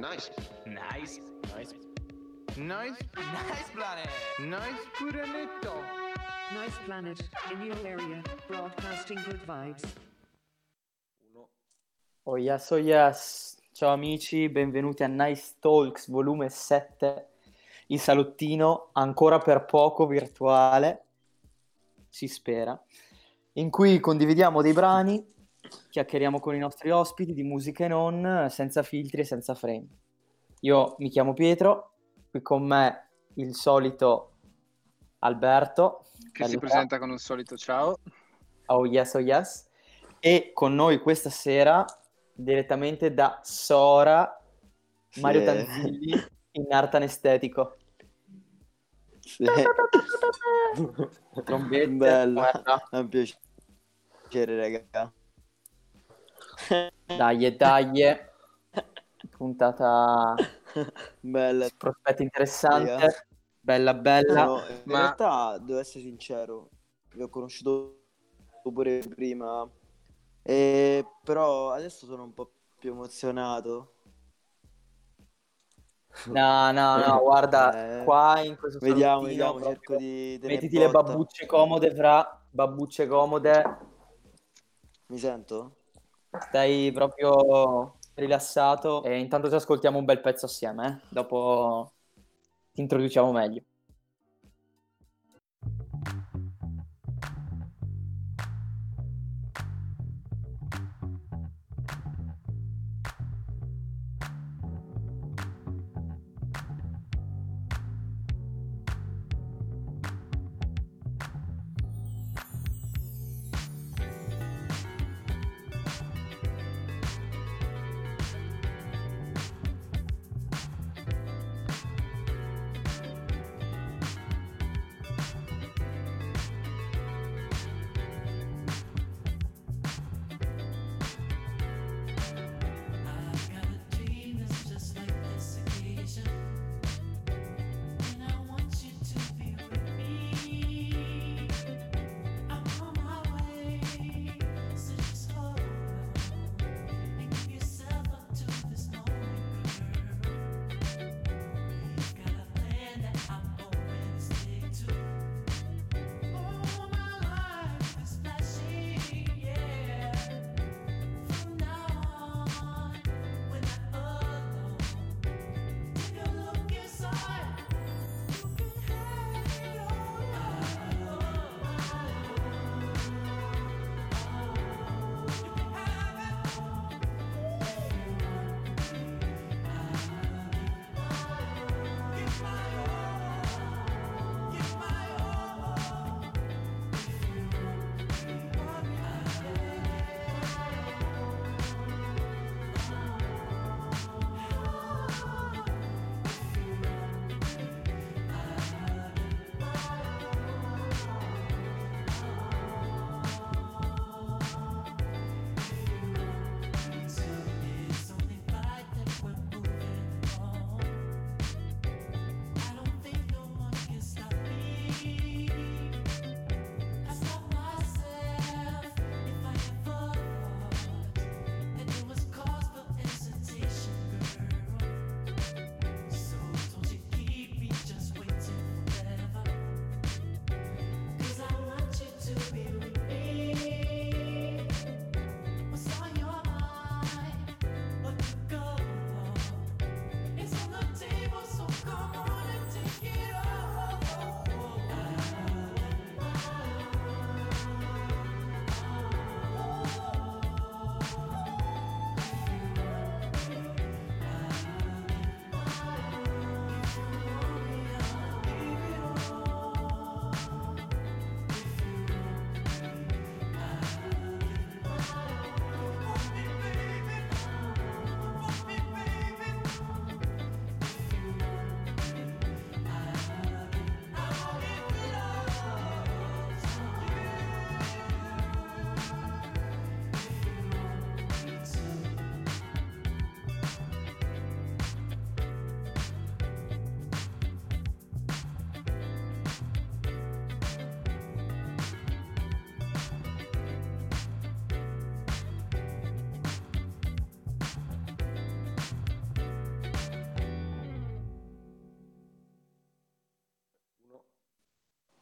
Nice. Nice. Nice. Nice, Nice planet. nice planetto. Nice planet, in your area, broadcasting good vibes. Oh yes, oh yes. Ciao amici, benvenuti a Nice Talks volume 7, il salottino ancora per poco virtuale, si spera, in cui condividiamo dei brani, chiacchieriamo con i nostri ospiti di musica e non, senza filtri e senza frame. Io mi chiamo Pietro, qui con me il solito Alberto. che si presenta con un solito ciao. Oh yes, oh yes. E con noi questa sera, direttamente da Sora, Mario Sì. Tanzilli in arte anestetico. Sì. Trombette, Bello. È un piacere, raga. Dai, dai. Puntata Bella. prospetti interessante. Raga. Bella, bella. No, in Ma- realtà, devo essere sincero, vi ho conosciuto pure prima, e... però adesso sono un po' più emozionato. No, no, no, guarda, Eh, qua in questo Vediamo, vediamo, proprio cerco di Mettiti le botta. babbucce comode, fra babbucce comode. Mi sento? Stai proprio rilassato e intanto ci ascoltiamo un bel pezzo assieme, eh? Dopo ti introduciamo meglio.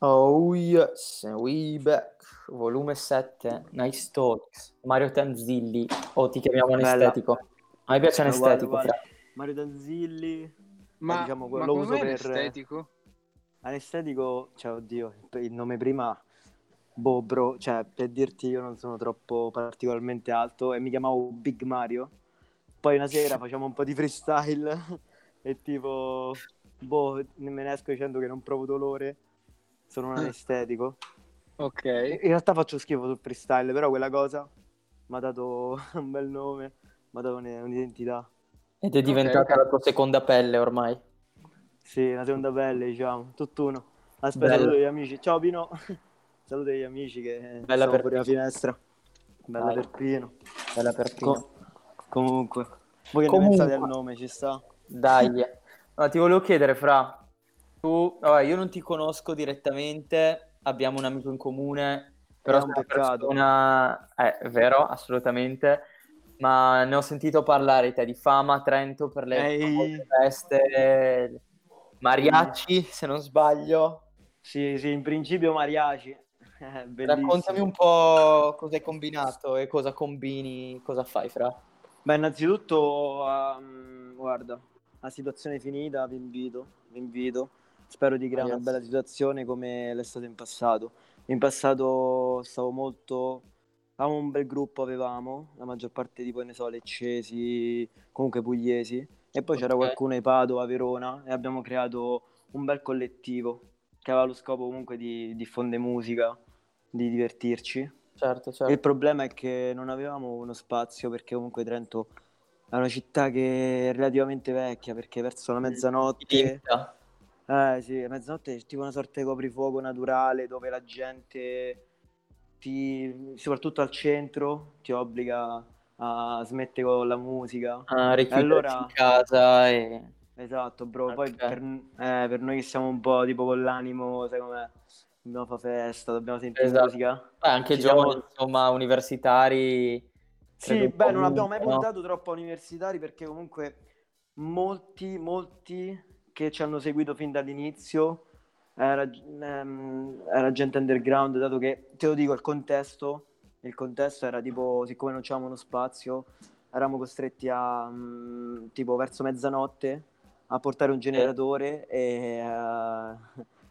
Oh yes, we back. Volume 7, Nice Talks. Mario Tanzilli, o ti chiamiamo Bella. anestetico? A me piace Uguale, anestetico. uguale. fra. Mario Tanzilli. Ma, diciamo, ma lo uso per- l'estetico? Anestetico, cioè, oddio, il- il nome prima, boh, bro, cioè, per dirti io non sono troppo particolarmente alto e mi chiamavo Big Mario. Poi una sera facciamo un po' di freestyle e tipo, boh, me ne esco dicendo che non provo dolore, sono un anestetico. Ok. In realtà faccio schifo sul freestyle, però quella cosa mi ha dato un bel nome, mi ha dato un- un'identità. Ed è diventata ok. la tua seconda pelle ormai. Sì, una seconda pelle, diciamo, tutt'uno. Aspetta, Bella. saluto gli amici. Ciao Pino. Saluto gli amici che Bella sono per fuori la finestra. Bella Dai. per Pino. Bella per Pino. Co- comunque. Voi che Comunque. ne pensate del nome? Ci sta? Dai. No, ti volevo chiedere, Fra, tu, vabbè, io non ti conosco direttamente, abbiamo un amico in comune, però È un peccato. persona... eh, è vero, assolutamente, ma ne ho sentito parlare di te, di fama a Trento per le Ehi. feste, mariachi, se non sbaglio. Sì, sì, in principio Mariaci. Raccontami un po' cosa hai combinato e cosa combini, cosa fai, Fra. Beh, innanzitutto, ehm, guarda, la situazione è finita, vi invito, vi invito. Spero di creare una bella situazione come l'è stato in passato. In passato stavo molto... Avevamo un bel gruppo, avevamo, la maggior parte tipo, ne so, leccesi, comunque pugliesi. E poi c'era Ok. qualcuno di Padova, Verona, e abbiamo creato un bel collettivo che aveva lo scopo comunque di diffondere musica, di divertirci. Certo, Il certo. problema è che non avevamo uno spazio perché comunque Trento è una città che è relativamente vecchia perché verso la mezzanotte, limita. Eh sì, a mezzanotte è tipo una sorta di coprifuoco naturale dove la gente ti, soprattutto al centro, ti obbliga a smettere con la musica. Ah, richiudersi allora- in casa e... Esatto, bro. Poi per, eh, per noi che siamo un po' tipo con l'animo, sai com'è? Dobbiamo fare festa, dobbiamo sentire Esatto. musica. Beh, anche Ci giovani, siamo- insomma, universitari. Sì, beh, non abbiamo mai ovunque, no? puntato troppo a universitari perché comunque molti, molti che ci hanno seguito fin dall'inizio era, ehm, era gente underground, dato che, te lo dico, il contesto, il contesto era tipo, siccome non c'avevamo uno spazio, eravamo costretti a, mm, tipo, verso mezzanotte a portare un generatore e a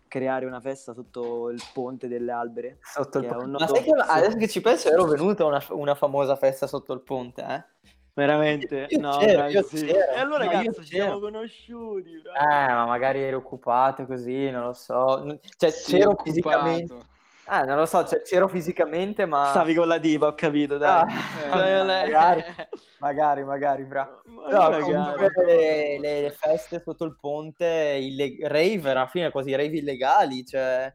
creare una festa sotto il ponte delle albere. Sotto il ponte. Ma sai che adesso che ci penso ero venuta a una, una famosa festa sotto il ponte, eh? Veramente? Io no, c'ero, io c'ero. E allora No, cazzo, ci siamo conosciuti, Eh, bravo. ma magari eri occupato così, non lo so. Cioè, Sì, c'ero occupato. fisicamente. Eh, non lo so, cioè, c'ero fisicamente, ma... Stavi con la diva, ho capito, Ah, dai. Eh, Cioè, lei- magari, magari, magari, bravo. No, magari. comunque le, le- le feste sotto il ponte, illeg- rave, alla fine quasi rave illegali, cioè...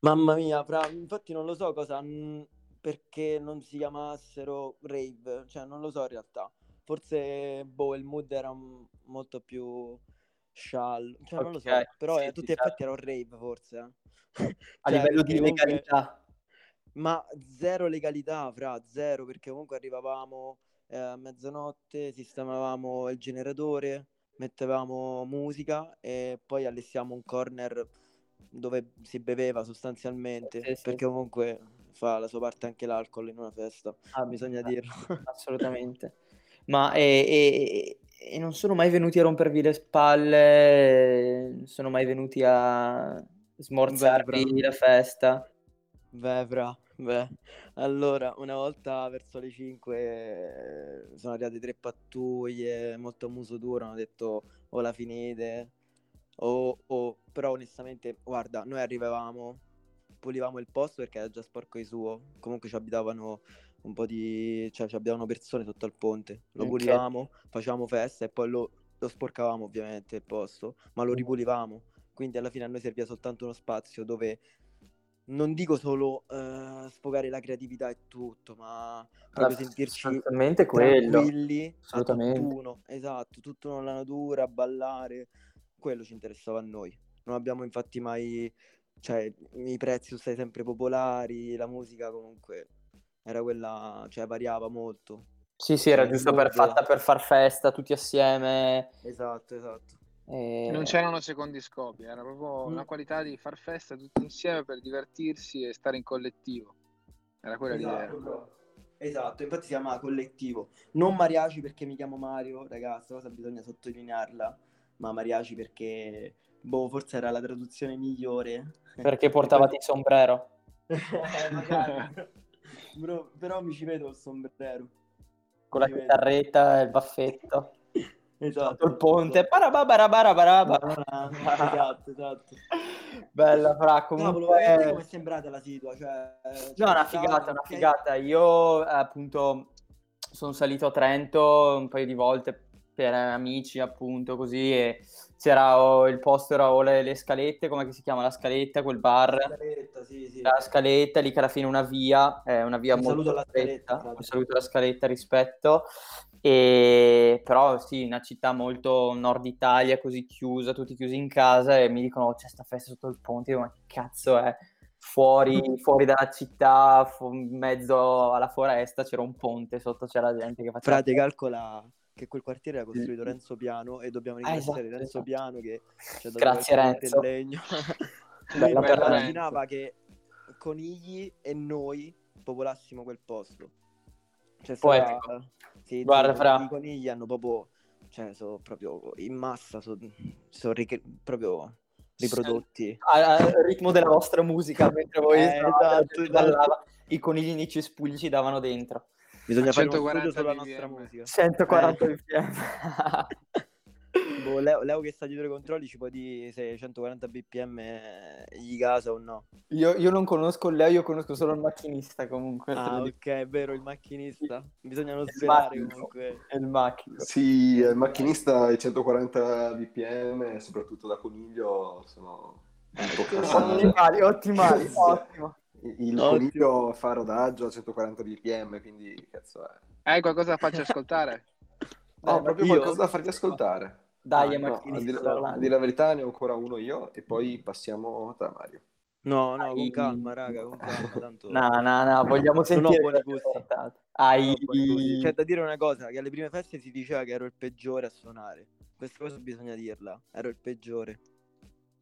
Mamma mia, fra- infatti non lo so cosa, mh, perché non si chiamassero rave, cioè non lo so in realtà. Forse, boh, il mood era m- molto più sciallo, cioè non lo so, però sì, a tutti sì, gli effetti certo. era un rave forse, eh. A Cioè, livello di comunque- legalità. Ma zero legalità, fra, zero, perché comunque arrivavamo eh, a mezzanotte, sistemavamo il generatore, mettevamo musica e poi allestiamo un corner dove si beveva sostanzialmente, Sì, sì. perché comunque fa la sua parte anche l'alcol in una festa, Ah, bisogna eh, dirlo. Assolutamente. Ma e, e- e non sono mai venuti a rompervi le spalle, non sono mai venuti a smorzarvi bravo. la festa. Beh, fra, beh. Allora, una volta verso le 5 sono arrivate tre pattuglie, molto a muso duro, hanno detto o la finite o, o- però onestamente, guarda, noi arrivavamo, pulivamo il posto perché era già sporco di suo, comunque ci abitavano un po' di, cioè ci abitavano persone sotto al ponte, lo Ok. pulivamo, facevamo festa e poi lo, lo sporcavamo ovviamente il posto, ma lo Mm. ripulivamo, quindi alla fine a noi serviva soltanto uno spazio dove non dico solo eh, sfogare la creatività e tutto, ma proprio sentirci Sostanzialmente quello. tranquilli, a assolutamente. tutt'uno, esatto, tutto nella natura, a ballare, quello ci interessava a noi. Non abbiamo infatti mai, cioè i prezzi sono stati sempre popolari, la musica comunque era quella, cioè variava molto. Sì, sì, era il giusto per, fatta per far festa tutti assieme. Esatto, esatto. E- Non c'erano secondi scopi, era proprio Mm. una qualità di far festa tutti insieme per divertirsi e stare in collettivo. Era quella l'idea. Esatto, bro. Esatto, infatti si chiama collettivo. Non mariachi perché mi chiamo Mario, ragazzi, cosa bisogna sottolinearla, ma mariachi perché, boh, forse era la traduzione migliore. Perché portavate il sombrero. Eh. Bro, però mi ci vedo il sombrero. Con la Mi chitarretta e il baffetto. Esatto. Il ponte. Esatto, esatto. Bella, fra, comunque... come è sembrata la situa? Cioè, No, una cioè, figata, una figata. Io appunto sono salito a Trento un paio di volte per amici, appunto, così e c'era o il posto era o le, le scalette, come si chiama la scaletta, quel bar. Scaletta, sì, sì. La scaletta, lì che alla fine una via, è una via Un molto saluto scaletta, un saluto alla scaletta, rispetto. E però sì, una città molto nord Italia, così chiusa, tutti chiusi in casa e mi dicono "Oh, c'è sta festa sotto il ponte, Io, ma che cazzo è? Fuori, fuori dalla città, in mezzo alla foresta c'era un ponte, sotto c'era gente che faceva... Frate, calcola che quel quartiere era costruito Renzo Piano e dobbiamo Ah, ringraziare esatto, Renzo esatto. Piano che ci ha dato Grazie, Renzo. in legno. Lui immaginava che conigli e noi popolassimo quel posto. Cioè, Poetico. sarà- sì, Guarda, fra. i conigli hanno proprio, cioè, sono proprio in massa, sono, proprio riprodotti. Al ritmo della vostra musica, mentre voi Eh, esatto, esatto. i conigli nei cespugli ci davano dentro. Bisogna fare uno 140 studio sulla nostra BPM. musica. 140 Eh. bpm. Boh, Leo, Leo che sta dietro i controlli ci può dire se 140 bpm gli casa o no. Io, io non conosco Leo, io conosco solo il macchinista comunque. Ah, dico. ok, è vero, il macchinista. Bisogna non macchino. comunque. È il macchino. Sì, il macchinista ai 140 bpm, e soprattutto da coniglio, sono un po' Sono casati. ottimali, ottimali, ottimo. Il Ottimo. coniglio fa rodaggio a 140 bpm, quindi cazzo è. Hai qualcosa da farci ascoltare? Ho Dai, proprio io- qualcosa da farti ascoltare. Dai, Ah, no, a dire, a dire la verità ne ho ancora uno io e poi passiamo da Mario. No, no, con Ai- calma, raga, con calma, tanto... No, no, no, vogliamo Non ho sentire buoni gusti. Non ho buoni gusti. C'è da dire una cosa, che alle prime feste si diceva che ero il peggiore a suonare. Questa cosa bisogna dirla, ero il peggiore.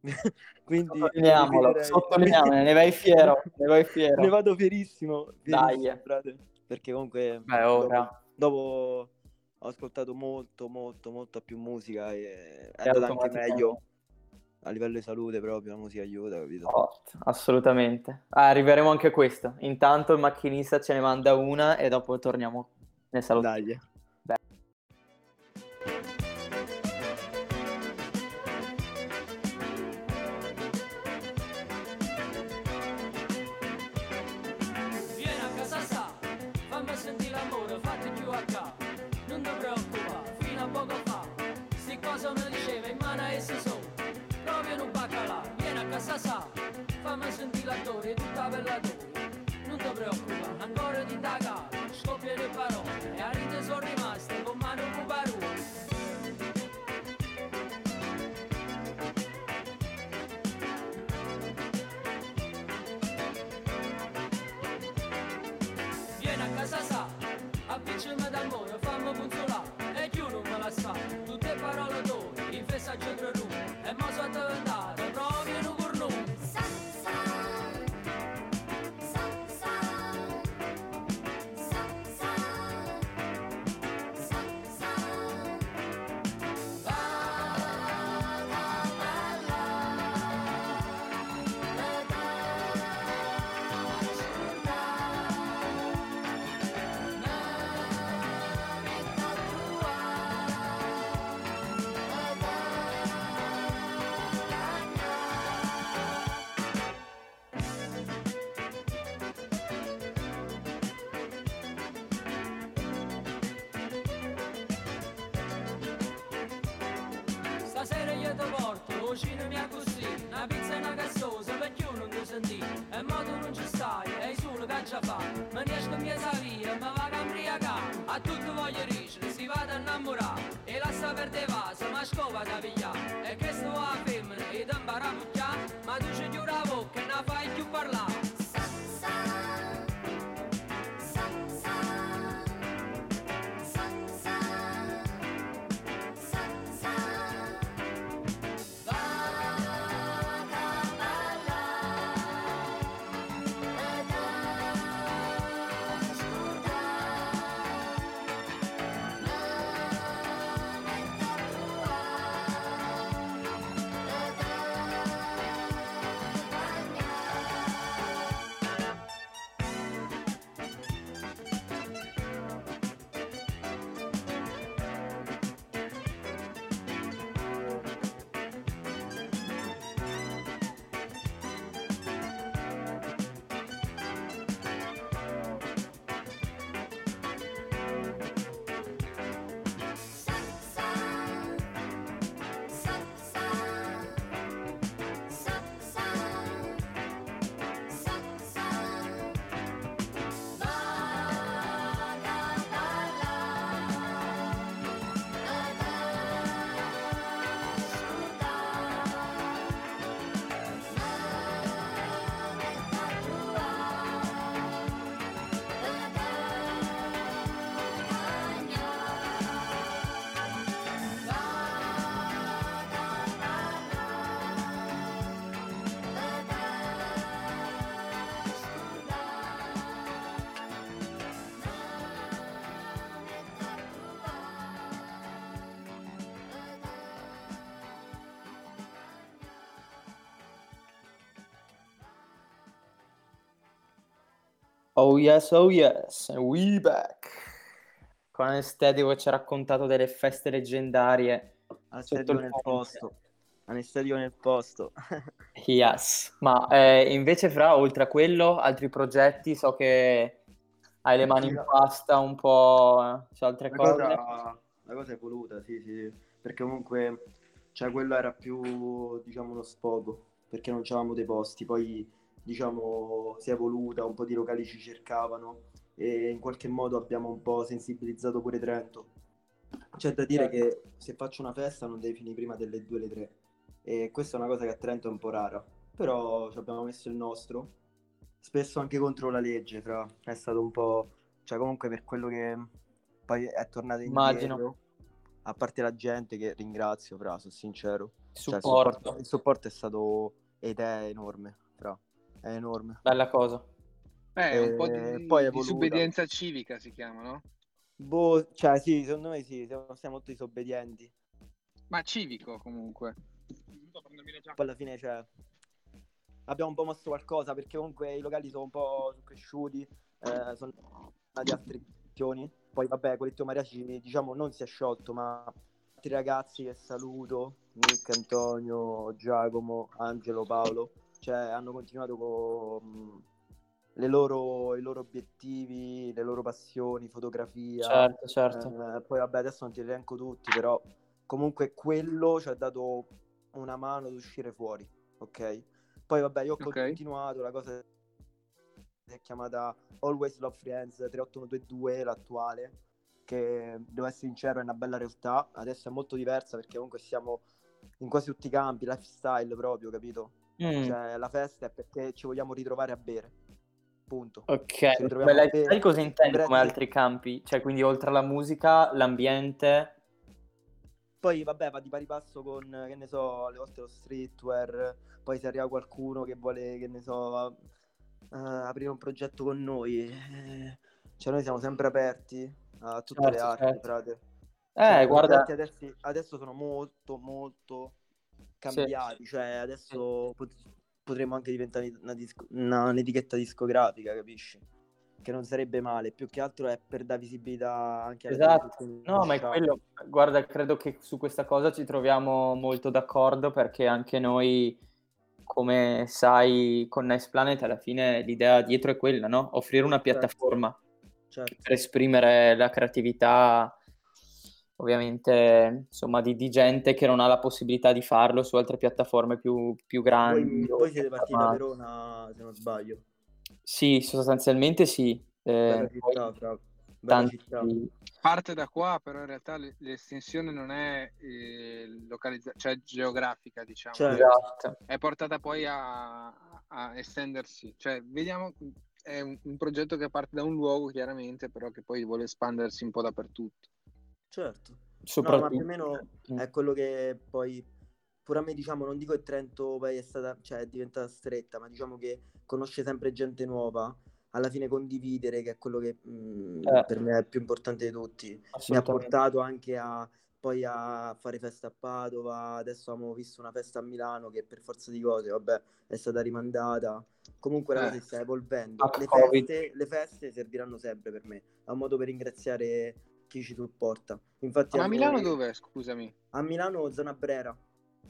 Quindi... Sottolineiamolo, sottolineiamolo, ne vai fiero, ne vai fiero. Ne vado fierissimo. Dai. fierissimo, frate. Perché comunque... Beh, ora. Dopo ho ascoltato molto, molto, molto più musica e è andata anche meglio a livello di salute proprio, la musica aiuta, capito? Forte, assolutamente. Ah, arriveremo anche a questo. Intanto il macchinista ce ne manda una e dopo torniamo nel salotto. Dai. Oh yes, oh yes, and we back. Con Anestedio che ci ha raccontato delle feste leggendarie. Anestetico nel ponte. posto. Anestetico nel posto. Yes. Ma eh, invece fra, oltre a quello, altri progetti, so che hai le mani in pasta un po', eh, c'è altre La cose. cosa, la cosa è voluta, sì, sì, sì. Perché comunque, cioè, quello era più, diciamo, uno sfogo, perché non c'avevamo dei posti. Poi, diciamo, si è evoluta, un po' di locali ci cercavano e in qualche modo abbiamo un po' sensibilizzato pure Trento. C'è da dire che se faccio una festa non devi finire prima delle 2 alle 3 e questa è una cosa che a Trento è un po' rara, però ci abbiamo messo il nostro, spesso anche contro la legge, fra. È stato un po', cioè comunque per quello che poi è tornato Immagino. indietro, a parte la gente che ringrazio, fra, sono sincero. Cioè, il Supporto, supporto, il supporto è stato ed è enorme, fra. È enorme. bella cosa. Eh, un po' Eh, di, poi è di disobbedienza civica si chiama, no? Boh, cioè sì, secondo me sì, siamo, siamo molto disobbedienti. Ma civico comunque. Poi alla fine, cioè, abbiamo un po' mosso qualcosa perché comunque i locali sono un po' cresciuti, eh, sono nati altre edizioni. Poi vabbè, Collettivo Mariachi, diciamo, non si è sciolto, ma altri ragazzi che saluto, Nick, Antonio, Giacomo, Angelo, Paolo, cioè hanno continuato con le loro, i loro obiettivi, le loro passioni, fotografia. Certo, certo. Eh, poi vabbè, adesso non ti elenco tutti, però comunque quello ci ha dato una mano ad uscire fuori, ok? Poi vabbè, io ho Ok. continuato, la cosa è chiamata Always Love Friends 38122, l'attuale, che devo essere sincero è una bella realtà, adesso è molto diversa perché comunque siamo in quasi tutti i campi, lifestyle proprio, capito? Mm, Cioè la festa è perché ci vogliamo ritrovare a bere, punto. ok, Beh, bere, cosa intendi come altri campi? Cioè, quindi oltre alla musica, l'ambiente... Poi vabbè va di pari passo con, che ne so, alle volte lo streetwear, poi se arriva qualcuno che vuole, che ne so, eh, aprire un progetto con noi, eh, cioè noi siamo sempre aperti a tutte le Certo, arti, certo. frate. Eh, Cioè, guarda, adesso, adesso sono molto, molto cambiati, cioè adesso pot- potremmo anche diventare una disco- una- un'etichetta discografica, capisci? Che non sarebbe male, più che altro è per dare visibilità anche alle Esatto, no, ma è quello, guarda, credo che su questa cosa ci troviamo molto d'accordo perché anche noi, come sai, con Nice Planet alla fine l'idea dietro è quella, no? Offrire una piattaforma Certo. per esprimere la creatività, ovviamente, insomma, di, di gente che non ha la possibilità di farlo su altre piattaforme più, più grandi. Voi, o voi siete partiti da formati. Verona, se non sbaglio. Sì, sostanzialmente sì. Bella Eh, città, poi tanti- città. Parte da qua, però in realtà l'estensione non è eh, localizza- cioè geografica, diciamo. Certo. Esatto. È portata poi a, a estendersi. Cioè, vediamo, è un, un progetto che parte da un luogo, chiaramente, però che poi vuole espandersi un po' dappertutto. Certo. No, ma Soprattutto. più o meno è quello che poi pure a me diciamo non dico che Trento poi è stata cioè è diventata stretta ma diciamo che conosce sempre gente nuova alla fine condividere che è quello che mm, Eh. per me è più importante di tutti mi ha portato anche a poi a fare festa a Padova adesso abbiamo visto una festa a Milano che per forza di cose vabbè è stata rimandata comunque la Eh. cosa si sta evolvendo le feste, le feste serviranno sempre per me è un modo per ringraziare chi ci supporta infatti Ma a Milano noi- dov'è, scusami? a Milano, zona Brera.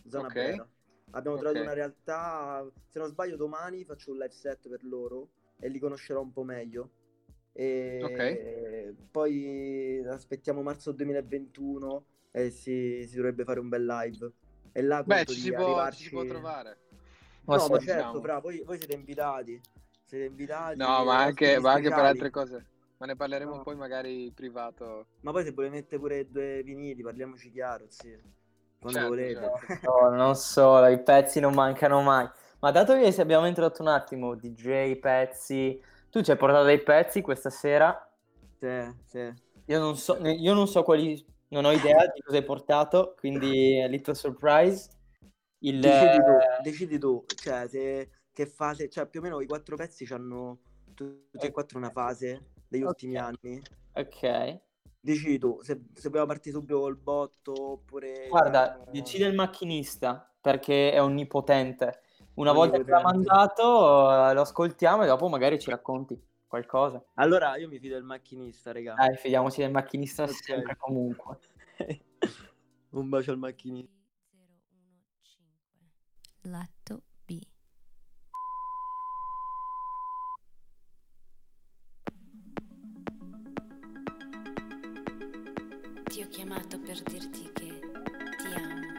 Zona Ok. Brera. Abbiamo Ok. trovato una realtà, se non sbaglio domani faccio un live set per loro e li conoscerò un po' meglio. E poi aspettiamo marzo 2021 e si, si dovrebbe fare un bel live. E là Beh, ci si, può, arrivarci... ci si può trovare. Ma No, ma diciamo. certo, fra, voi, voi siete invitati. Siete invitati. No, ma anche, ospiti ma anche per altre cose. Ma ne parleremo No. poi magari privato. Ma poi se volete mettere pure due vinili, parliamoci chiaro, sì. Quando Certo, volete. No, non solo, i pezzi non mancano mai. Ma dato che se abbiamo introdotto un attimo DJ, pezzi, tu ci hai portato dei pezzi questa sera. sì, sì. Io non so, io non so quali, non ho idea di cosa hai portato, quindi a little surprise. Il, Decidi tu, eh, decidi tu, cioè se, che fase, cioè più o meno i quattro pezzi hanno tutti e quattro una fase degli okay. ultimi anni. Ok. Dici tu se, se vogliamo partire subito col botto oppure... Guarda, eh, decide il macchinista perché è onnipotente. Una volta che l'ha mandato eh, lo ascoltiamo e dopo magari ci racconti qualcosa. Allora io mi fido del macchinista, raga. Dai, fidiamoci del macchinista okay. sempre comunque. Un bacio al macchinista. La ti ho chiamato per dirti che ti amo.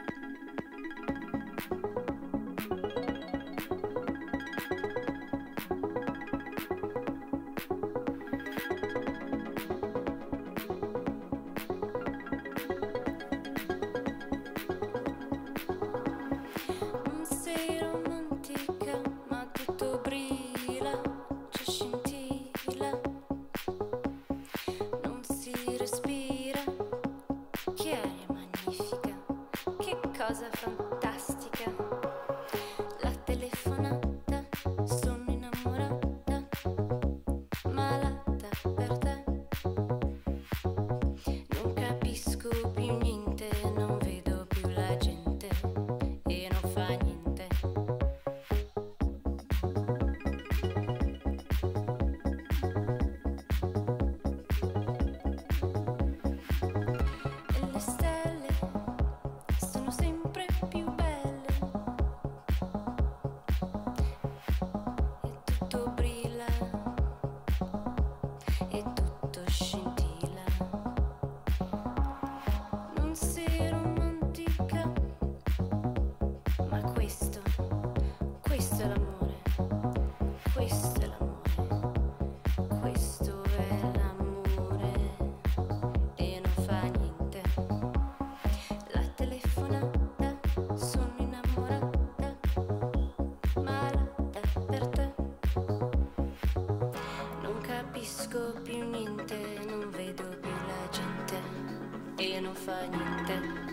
capisco più niente, non vedo più la gente e non fa niente.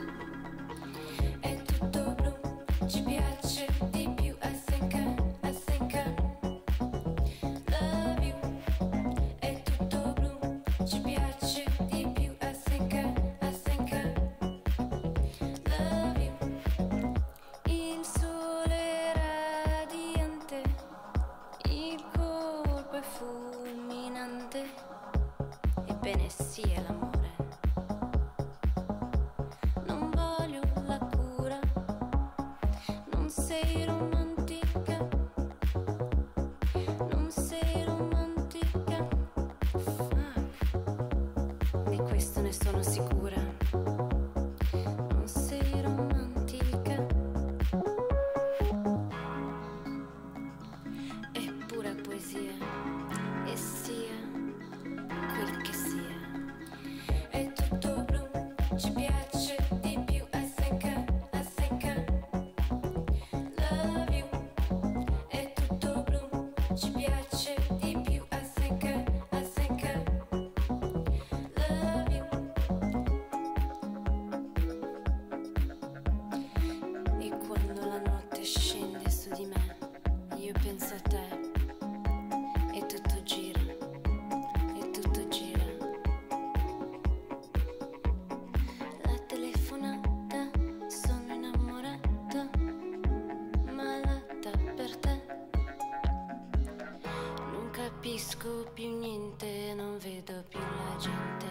capisco più niente, non vedo più la gente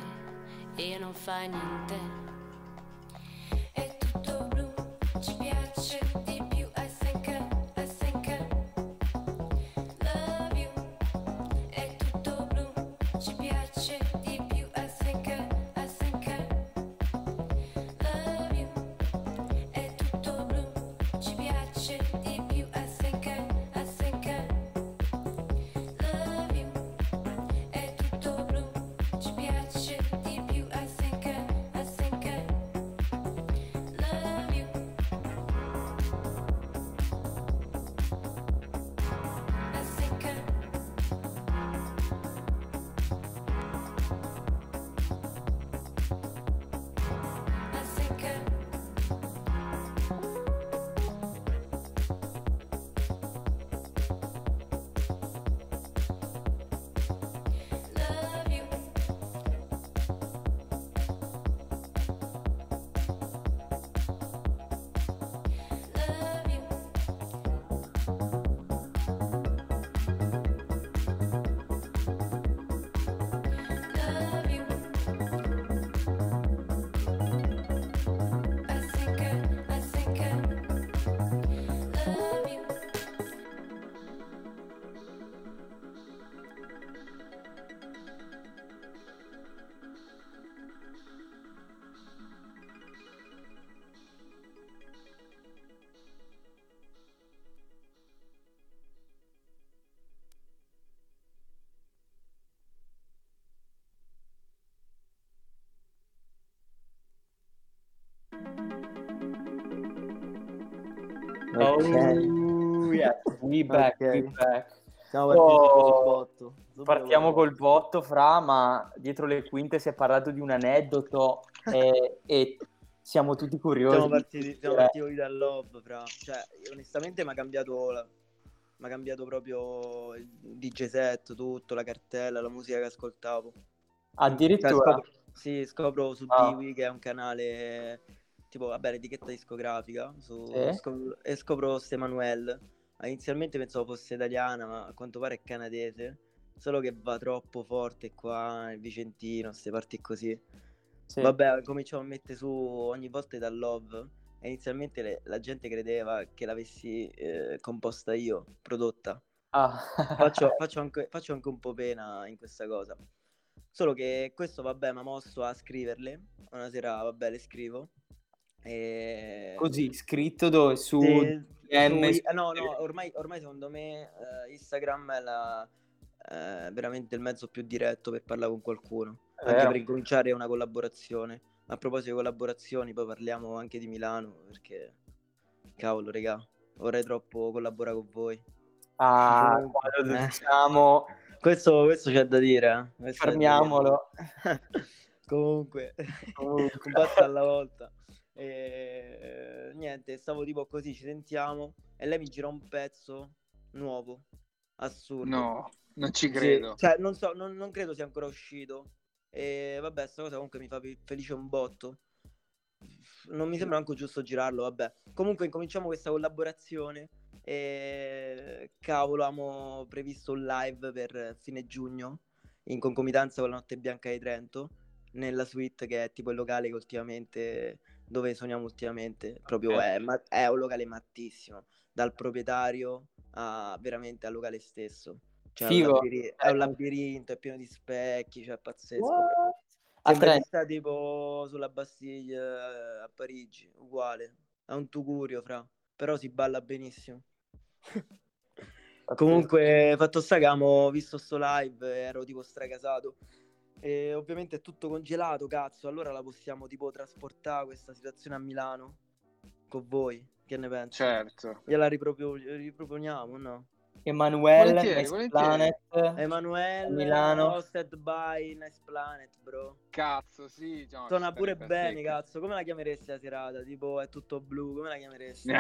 e non fa niente. Oh, yes, we back, Ok. we back. Partiti Oh, Partiamo col botto, Fra, ma dietro le quinte si è parlato di un aneddoto e, e siamo tutti curiosi. Siamo partiti, siamo Eh, partiti dal love, fra. Cioè, onestamente mi ha cambiato mi ha cambiato proprio il DJ set, tutto, la cartella, la musica che ascoltavo. Cioè, Addirittura. scopro- sì, scopro su Ah. Diwi che è un canale tipo, vabbè, l'etichetta discografica su- Sì. scopro- e scopro Ste Manuel. Ah, Inizialmente pensavo fosse italiana, ma a quanto pare è canadese. Solo che va troppo forte qua nel Vicentino, queste parti così. Sì. Vabbè, cominciamo a mettere su ogni volta da Love. E inizialmente le- la gente credeva che l'avessi eh, composta io, prodotta. Ah. Faccio, faccio anche, faccio anche un po' pena in questa cosa. Solo che questo, vabbè, mi ha mosso a scriverle. Una sera, vabbè, le scrivo. E... Così, scritto dove? Su su- su- eh, no, no, ormai, ormai secondo me eh, Instagram è la- eh, veramente il mezzo più diretto per parlare con qualcuno, È anche per incominciare una collaborazione. A proposito di collaborazioni, poi parliamo anche di Milano, perché cavolo, regà, vorrei troppo collaborare con voi. Ah, Comunque, quando eh. diciamo, Questo, questo c'è da dire, eh. Fermiamolo. Comunque, Comunque. un passo alla volta. E, niente, stavo tipo così, ci sentiamo e lei mi gira un pezzo nuovo, assurdo. No, non ci Sì, credo. cioè, non so, non, non credo sia ancora uscito. E vabbè, sta cosa comunque mi fa fe- felice un botto. Non mi sembra anche giusto girarlo, vabbè. Comunque incominciamo questa collaborazione e cavolo, abbiamo previsto un live per fine giugno in concomitanza con la Notte Bianca di Trento nella suite che è tipo il locale che ultimamente dove suoniamo ultimamente, proprio Ok. è, ma- è un locale mattissimo, dal proprietario a veramente al locale stesso. Cioè, è un Figo. labiri- è un labirinto, è pieno di specchi, cioè è pazzesco. What? A Trento. tipo sulla Bastiglia eh, a Parigi, uguale. È un tugurio, fra. Però si balla benissimo. Comunque, fatto sta che abbiamo visto sto live, ero tipo stragasato. E ovviamente è tutto congelato, cazzo. Allora la possiamo tipo trasportare questa situazione a Milano con voi. Che ne pensi? Certo. Gliela riproprio- riproponiamo, no? Emanuele, Volentieri, Nice volentieri. Planet. Emanuele, Milano. hosted by Nice Planet, bro. Cazzo, sì. no, Suona pure bene, secco. cazzo. Come la chiameresti la serata? Tipo, è tutto blu, come la chiameresti? no,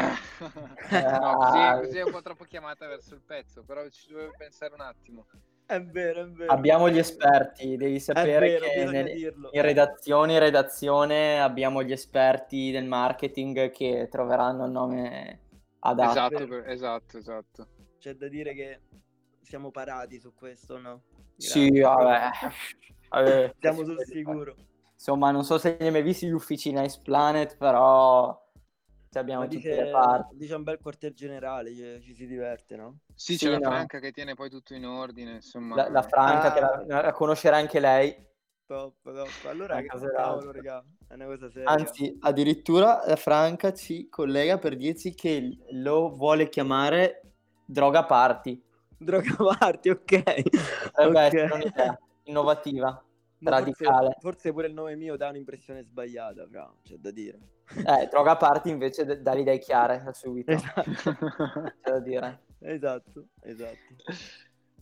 così, così è un po' troppo chiamata verso il pezzo, però ci dovevo pensare un attimo. È vero, è vero. Abbiamo gli esperti, devi sapere vero, che nel- in redazione, in redazione abbiamo gli esperti del marketing che troveranno il nome adatto. Esatto, esatto, esatto. C'è da dire che siamo parati su questo, no? Sì, Grazie. vabbè. Vabbè. Siamo sul sicuro. Insomma, non so se ne hai mai visti gli uffici Nice Planet, però abbiamo Ma tutte dice, le parti. dice un bel quartier generale, ci, ci si diverte, no? Sì, Sì, c'è la no. Franca che tiene poi tutto in ordine, insomma. La, la Franca, Ah. che la, la conoscerà anche lei. Top, top. Allora, che cavolo, raga, è una cosa seria. Anzi, addirittura la Franca ci collega per dirci che lo vuole chiamare Droga Party. Droga party, ok. Potrebbe Ok. essere un'idea innovativa. Forse, forse pure il nome mio dà un'impressione sbagliata, però c'è da dire. Eh, Droga Party invece d- dà le idee chiare da subito, Esatto, c'è da dire. esatto, esatto.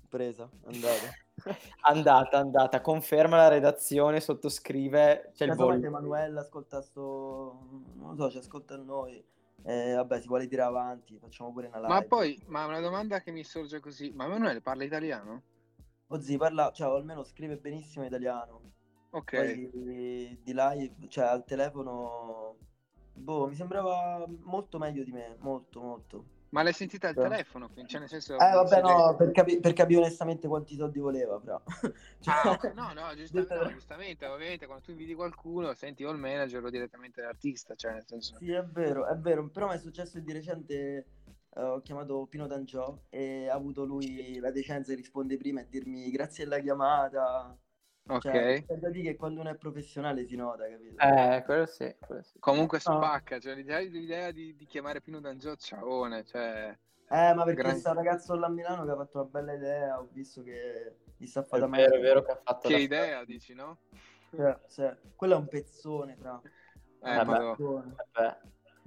Presa, andata. Andata, andata, conferma la redazione, sottoscrive, c'è il volo. Emanuele ascolta sto... non lo so, ci ascolta a noi. Eh, vabbè, si vuole tirare avanti, facciamo pure una live. Ma poi, ma una domanda che mi sorge così, ma Emanuele parla italiano? Ozzy parla, cioè, o almeno scrive benissimo italiano. Ok. Poi di, live, cioè al telefono, boh, mi sembrava molto meglio di me, molto, molto. Ma l'hai sentita al Sì. telefono? Cioè, nel senso... Eh, vabbè, no, per, capi- per capire onestamente quanti soldi voleva, però. Cioè, Ah, no, no, giustamente, no, giustamente, ovviamente quando tu invidi qualcuno senti o il manager o direttamente l'artista, cioè nel senso... Sì, è vero, è vero, però mi è successo di recente, ho chiamato Pino D'Angiò e ha avuto lui la decenza di rispondere prima e dirmi grazie alla chiamata. Ok. Cioè, c'è da dire che quando uno è professionale si nota, capito? Eh, quello sì, quello sì. Comunque No. spacca, cioè l'idea, l'idea di, di chiamare Pino D'Angio ciaone, cioè... Eh, ma perché sta ragazzo là a Milano che ha fatto una bella idea, ho visto che gli sta È fatta vero, è vero che ha fatto Che idea, dici, no? Sì, sì. Quello è un pezzone, fra. Eh, Vabbè. madò. Pezzone. Vabbè.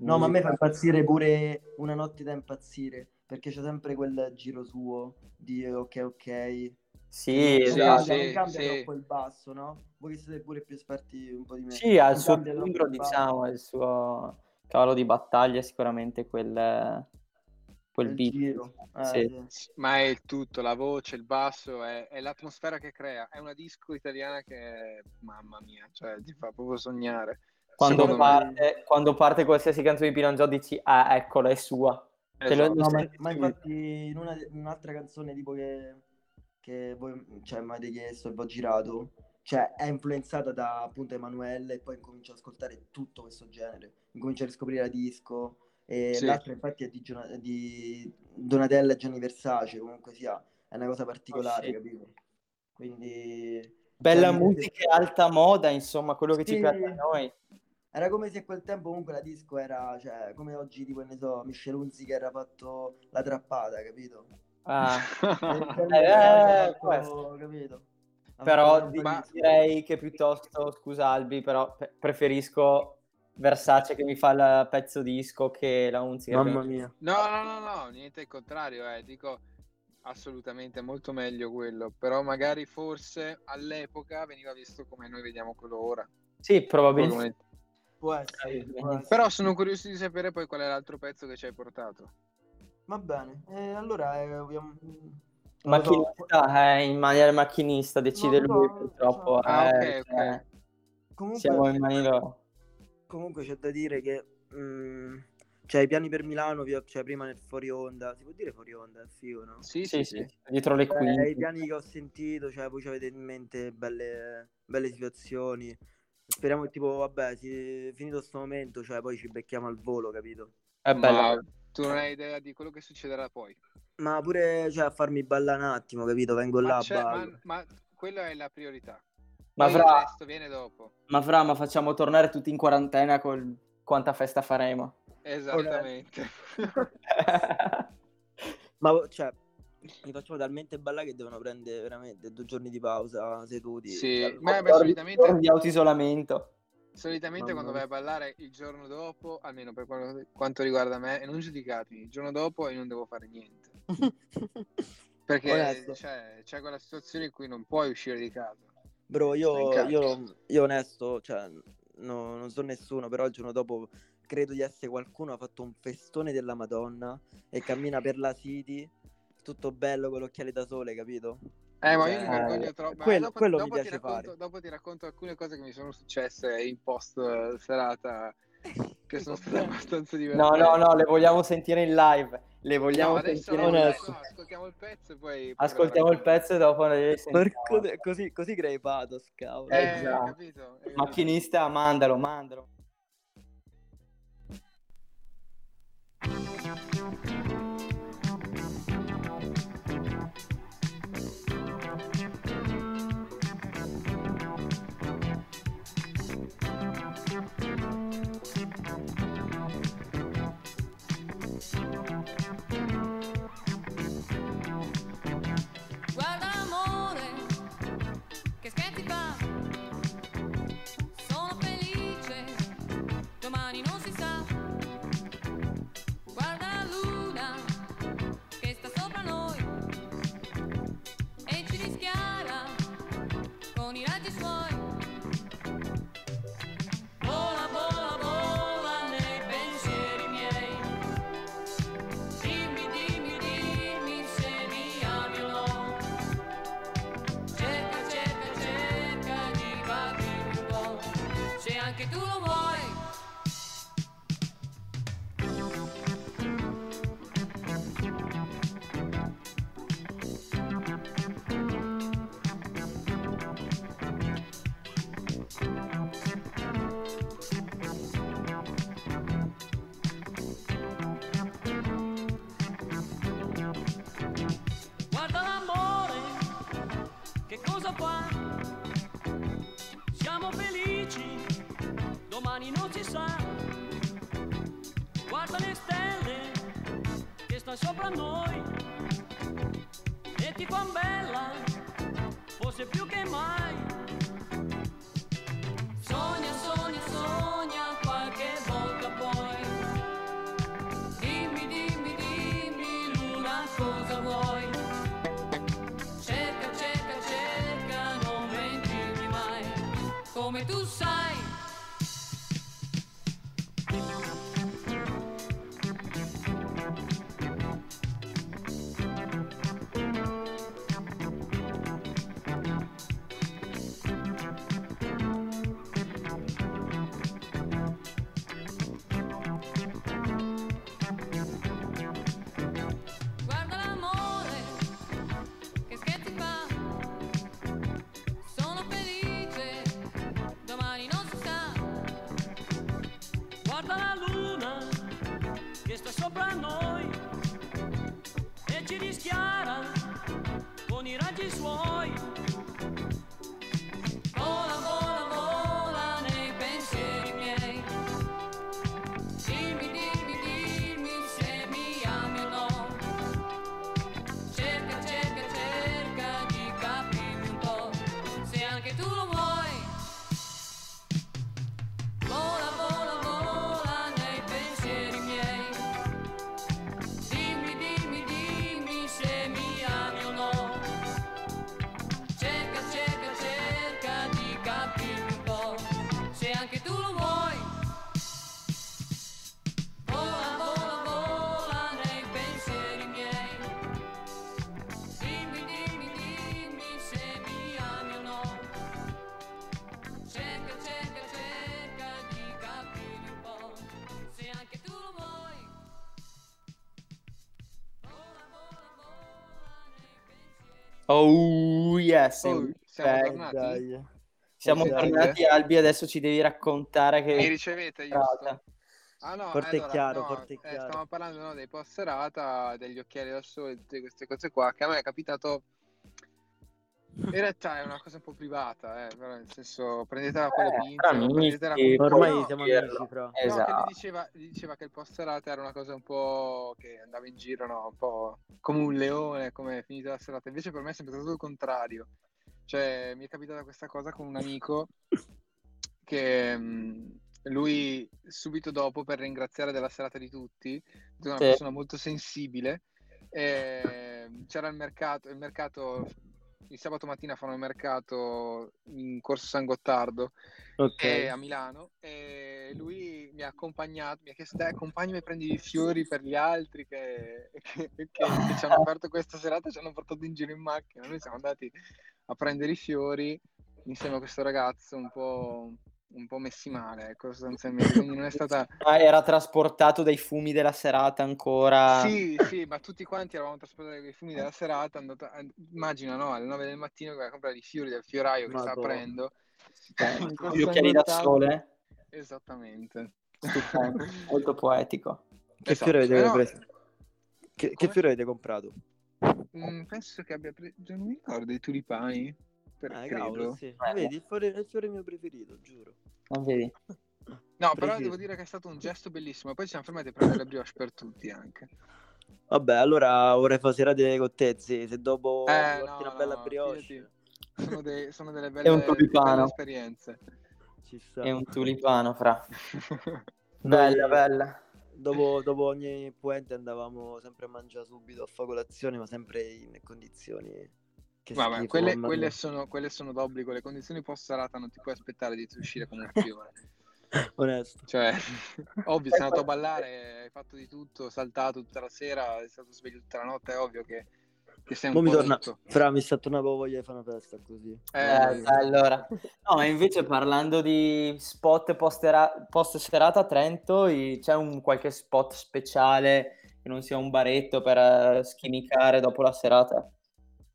No, ma a me fa impazzire pure Una notte da impazzire, perché c'è sempre quel giro suo di ok ok. Sì, non sì, esatto. cambia, non sì, cambia sì. troppo il basso, no? Voi che siete pure più esperti un po' di me. Sì, ha il Non suo timbro, diciamo, il suo cavallo di battaglia è sicuramente quel, quel beat. giro. Eh, Sì. sì. Ma è il tutto, la voce, il basso, è, è l'atmosfera che crea. È una disco italiana che, è- mamma mia, cioè ti fa proprio sognare. Quando parte, quando parte qualsiasi canzone di Pino Gio dici, ah, eccola, è sua. Lo- Esatto. lo No, ma, ma infatti in, una- in un'altra canzone tipo che, che voi cioè, mi avete chiesto e vi ho girato, cioè è influenzata da appunto Emanuele e poi incomincio ad ascoltare tutto questo genere, incomincio a riscoprire la disco e Sì. l'altra infatti è di, Giona- di Donatella e Gianni Versace, comunque sia, è una cosa particolare, Oh, sì. capito? Quindi... Bella cioè, musica e alta moda, insomma, quello che ci Sì. piace a noi. Era come se a quel tempo comunque la disco era, cioè, come oggi tipo, ne so, Michelunzi che era fatto la trappata, capito? Ah, Eh, eh, fatto, questo. capito? Però di- la- direi che piuttosto, scusa Albi, però pe- preferisco Versace che mi fa il pezzo disco che la Unzi. Mamma mia. No, no, no, no, niente al contrario, eh, dico assolutamente molto meglio quello, però magari forse all'epoca veniva visto come noi vediamo quello ora. Sì, probabilmente. Può essere, può essere. Però sono curioso di sapere poi qual è l'altro pezzo che ci hai portato. Va bene, e allora eh, abbiamo... lo so. Macchinista, eh, in maniera macchinista decide lo lui so, purtroppo. Ah, eh, ok, ok. cioè, Comunque, Siamo in mani loro. comunque c'è da dire che... mm, cioè, i piani per Milano, cioè, prima nel fuori onda, si può dire fuori onda, è figo, no? Sì, Sì, sì, sì, sì. dietro le Eh, quinte. I piani che ho sentito, cioè voi ci avete in mente belle, belle situazioni. Speriamo che tipo, vabbè, si, finito sto momento, cioè poi ci becchiamo al volo, capito? È bello. Ma tu non hai idea di quello che succederà poi. Ma pure, cioè, a farmi ballare un attimo, capito? Vengo là, Ma, c'è- ballo. ma, ma quella è la priorità. Ma Poi fra- il resto viene dopo. Ma fra, ma facciamo tornare tutti in quarantena con quanta festa faremo. Esattamente. Ma, cioè, mi facciamo talmente ballare che devono prendere veramente due giorni di pausa seduti. Sì, Cioè, ma beh, solitamente, di autoisolamento. solitamente Mamma quando vai a ballare il giorno dopo, almeno per quanto, riguarda me, e non giudicatemi, il giorno dopo io non devo fare niente. Perché c'è, c'è quella situazione in cui non puoi uscire di casa. Bro, io, io, io onesto, cioè, no- non so nessuno, però il giorno dopo credo di essere qualcuno, ha fatto un festone della Madonna e cammina per la City, tutto bello con l'occhiale da sole, capito? Eh, ma Cioè, io mi vergogno troppo. quello- dopo, quello mi dopo ti piace racconto, fare. dopo ti racconto alcune cose che mi sono successe in post eh, serata che sono state abbastanza No, divertenti. no, no, le vogliamo sentire in live. Le vogliamo No, sentire no, in live. no, ascoltiamo il pezzo e poi... Ascoltiamo il pezzo e dopo le sentiamo. Porco de- così, così crei pathos, cavolo. Eh, Eh, già. capito? Eh, Macchinista, mandalo, mandalo. Yes, Oh, siamo back, tornati? Dai. siamo Dai. tornati Albi, adesso ci devi raccontare Mi che ricevete, serata. giusto? Ah no, Forte allora, chiaro, no, forte eh, chiaro. stiamo parlando no, dei post serata, degli occhiali da sole, tutte queste cose qua, che a me è capitato... In realtà è una cosa un po' privata, eh, però nel senso prendetela con le Eh, pinze. Ormai No, siamo amici, fra. No, Esatto. lui diceva, gli diceva che il post serata era una cosa un po' che andava in giro, no? Un po' come un leone, come finita la serata. Invece per me è sempre stato il contrario. Cioè, mi è capitata questa cosa con un amico che mh, lui subito dopo, per ringraziare della serata di tutti, è una Sì. persona molto sensibile, e c'era il mercato, il mercato, il sabato mattina fanno il mercato in Corso San Gottardo Ok. e a Milano e lui mi ha accompagnato, mi ha chiesto dai accompagnami e prendi i fiori per gli altri che, che- che- che ci hanno aperto questa serata, ci hanno portato in giro in macchina, noi siamo andati a prendere i fiori insieme a questo ragazzo un po', un po' messi male, ecco, sostanzialmente, quindi non è stata... Ah, era trasportato dai fumi della serata ancora. Sì, sì, ma tutti quanti eravamo trasportati con i fumi della serata, andato, eh, immagina, no, alle 9 del mattino che vai a comprare i fiori del fioraio che sta Madonna. aprendo. In con Corso gli occhiali da sole. Esattamente. Stupendo, molto poetico. Che Esatto, fiore avete eh no, preso? Che, che fiore avete comprato? Mm, penso che abbia preso, non mi ricordo, i tulipani, per Ah, cavolo, sì. Eh. Vedi, il fiore, è il fiore mio preferito, giuro. Non vedi? No, però devo dire che è stato un gesto bellissimo. Poi ci siamo fermati a prendere le brioche per tutti anche. Vabbè, allora vorrei fare serate con te, sì. Se dopo mi Eh, porti no, una bella no, brioche, fidati. Sono, dei- sono delle È belle, un delle tulipano. belle esperienze. ci sta. È un tulipano, fra. Bella, bella. Dopo, dopo ogni puente andavamo sempre a mangiare subito a fa colazione, ma sempre in condizioni che Vabbè, schifo, quelle, quelle sono, quelle sono d'obbligo. Le condizioni post serata non ti puoi aspettare di uscire con un fiore. Onesto. Cioè, ovvio, sei andato a ballare, hai fatto di tutto, saltato tutta la sera, sei stato sveglio tutta la notte, è ovvio che, che sei un Mo mi po' torna... rotto. Fra, mi sta tornando voglia di fare una festa così. Eh, Eh, allora. No, ma invece parlando di spot post, post serata a Trento, c'è un qualche spot speciale che non sia un baretto per eh, schimicare dopo la serata?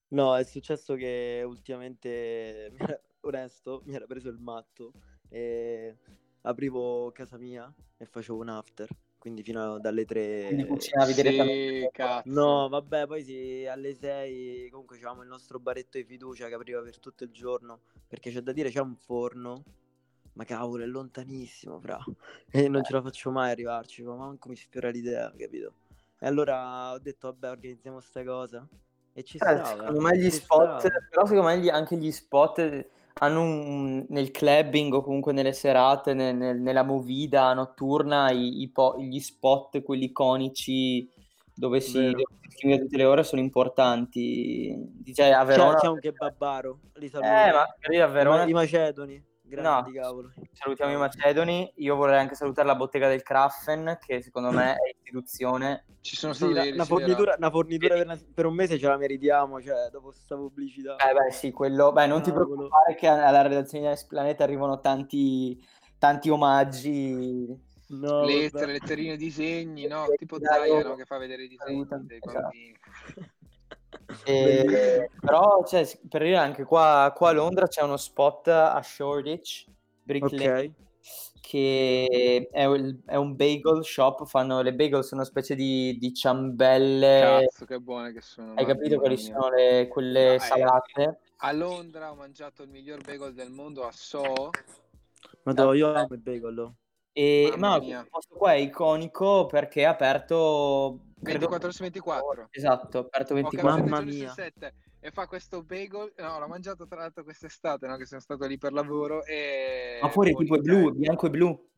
No, è successo che ultimamente, mi era- onesto, mi era preso il matto e aprivo casa mia e facevo un after, quindi fino a- dalle Quindi 3... cucinavi sì, direttamente. cazzo. No, vabbè, poi sì, alle 6 comunque avevamo il nostro baretto di fiducia che apriva per tutto il giorno, perché c'è da dire c'è un forno, ma cavolo, è lontanissimo, fra, e non ce la faccio mai arrivarci, ma manco mi sfiora l'idea, capito? E allora ho detto, vabbè, organizziamo sta cosa, e ci Eh, stava. secondo me gli spot, stava. però secondo me gli- anche gli spot hanno un, nel clubbing o comunque nelle serate, nel- nel- nella movida notturna, i- i po- gli spot, quelli iconici dove si, scrive tutte le ore sono importanti. Dice a C'è, Verona... c'è un kebabaro, li saluto. Eh, ma lì a Verona I macedoni. Grandi cavolo. Salutiamo i Macedoni. Io vorrei anche salutare la bottega del Kraffen, che secondo me è istituzione. Ci sono Sì, stato una, fornitura, una fornitura per, una- per un mese ce la meritiamo, cioè, dopo sta pubblicità. Eh beh, sì, quello. Beh, non ti Cavolo. preoccupare che alla redazione di Ice Planet arrivano tanti, tanti omaggi. No, lettere, letterine, disegni, no? Tipo no? Che fa vedere i disegni dei esatto. E- però, cioè, per dire anche qua, qua a Londra c'è uno spot a Shoreditch, Brick Lane, Ok. che è, un- è un bagel shop. Fanno le bagel, sono una specie di, di ciambelle. Cazzo, che buone che sono. Hai capito quali mia. sono le- quelle No, eh, salate? A Londra ho mangiato il miglior bagel del mondo a So. Madonna, io amo il bagel. E, ma questo qua è iconico perché è aperto 24 su 24. Esatto, aperto Ho 24 cambiato Mamma mia. 7 e fa questo bagel. No, l'ho mangiato tra l'altro quest'estate, no? Che sono stato lì per lavoro. E Ma fuori tipo è blu, bianco e blu.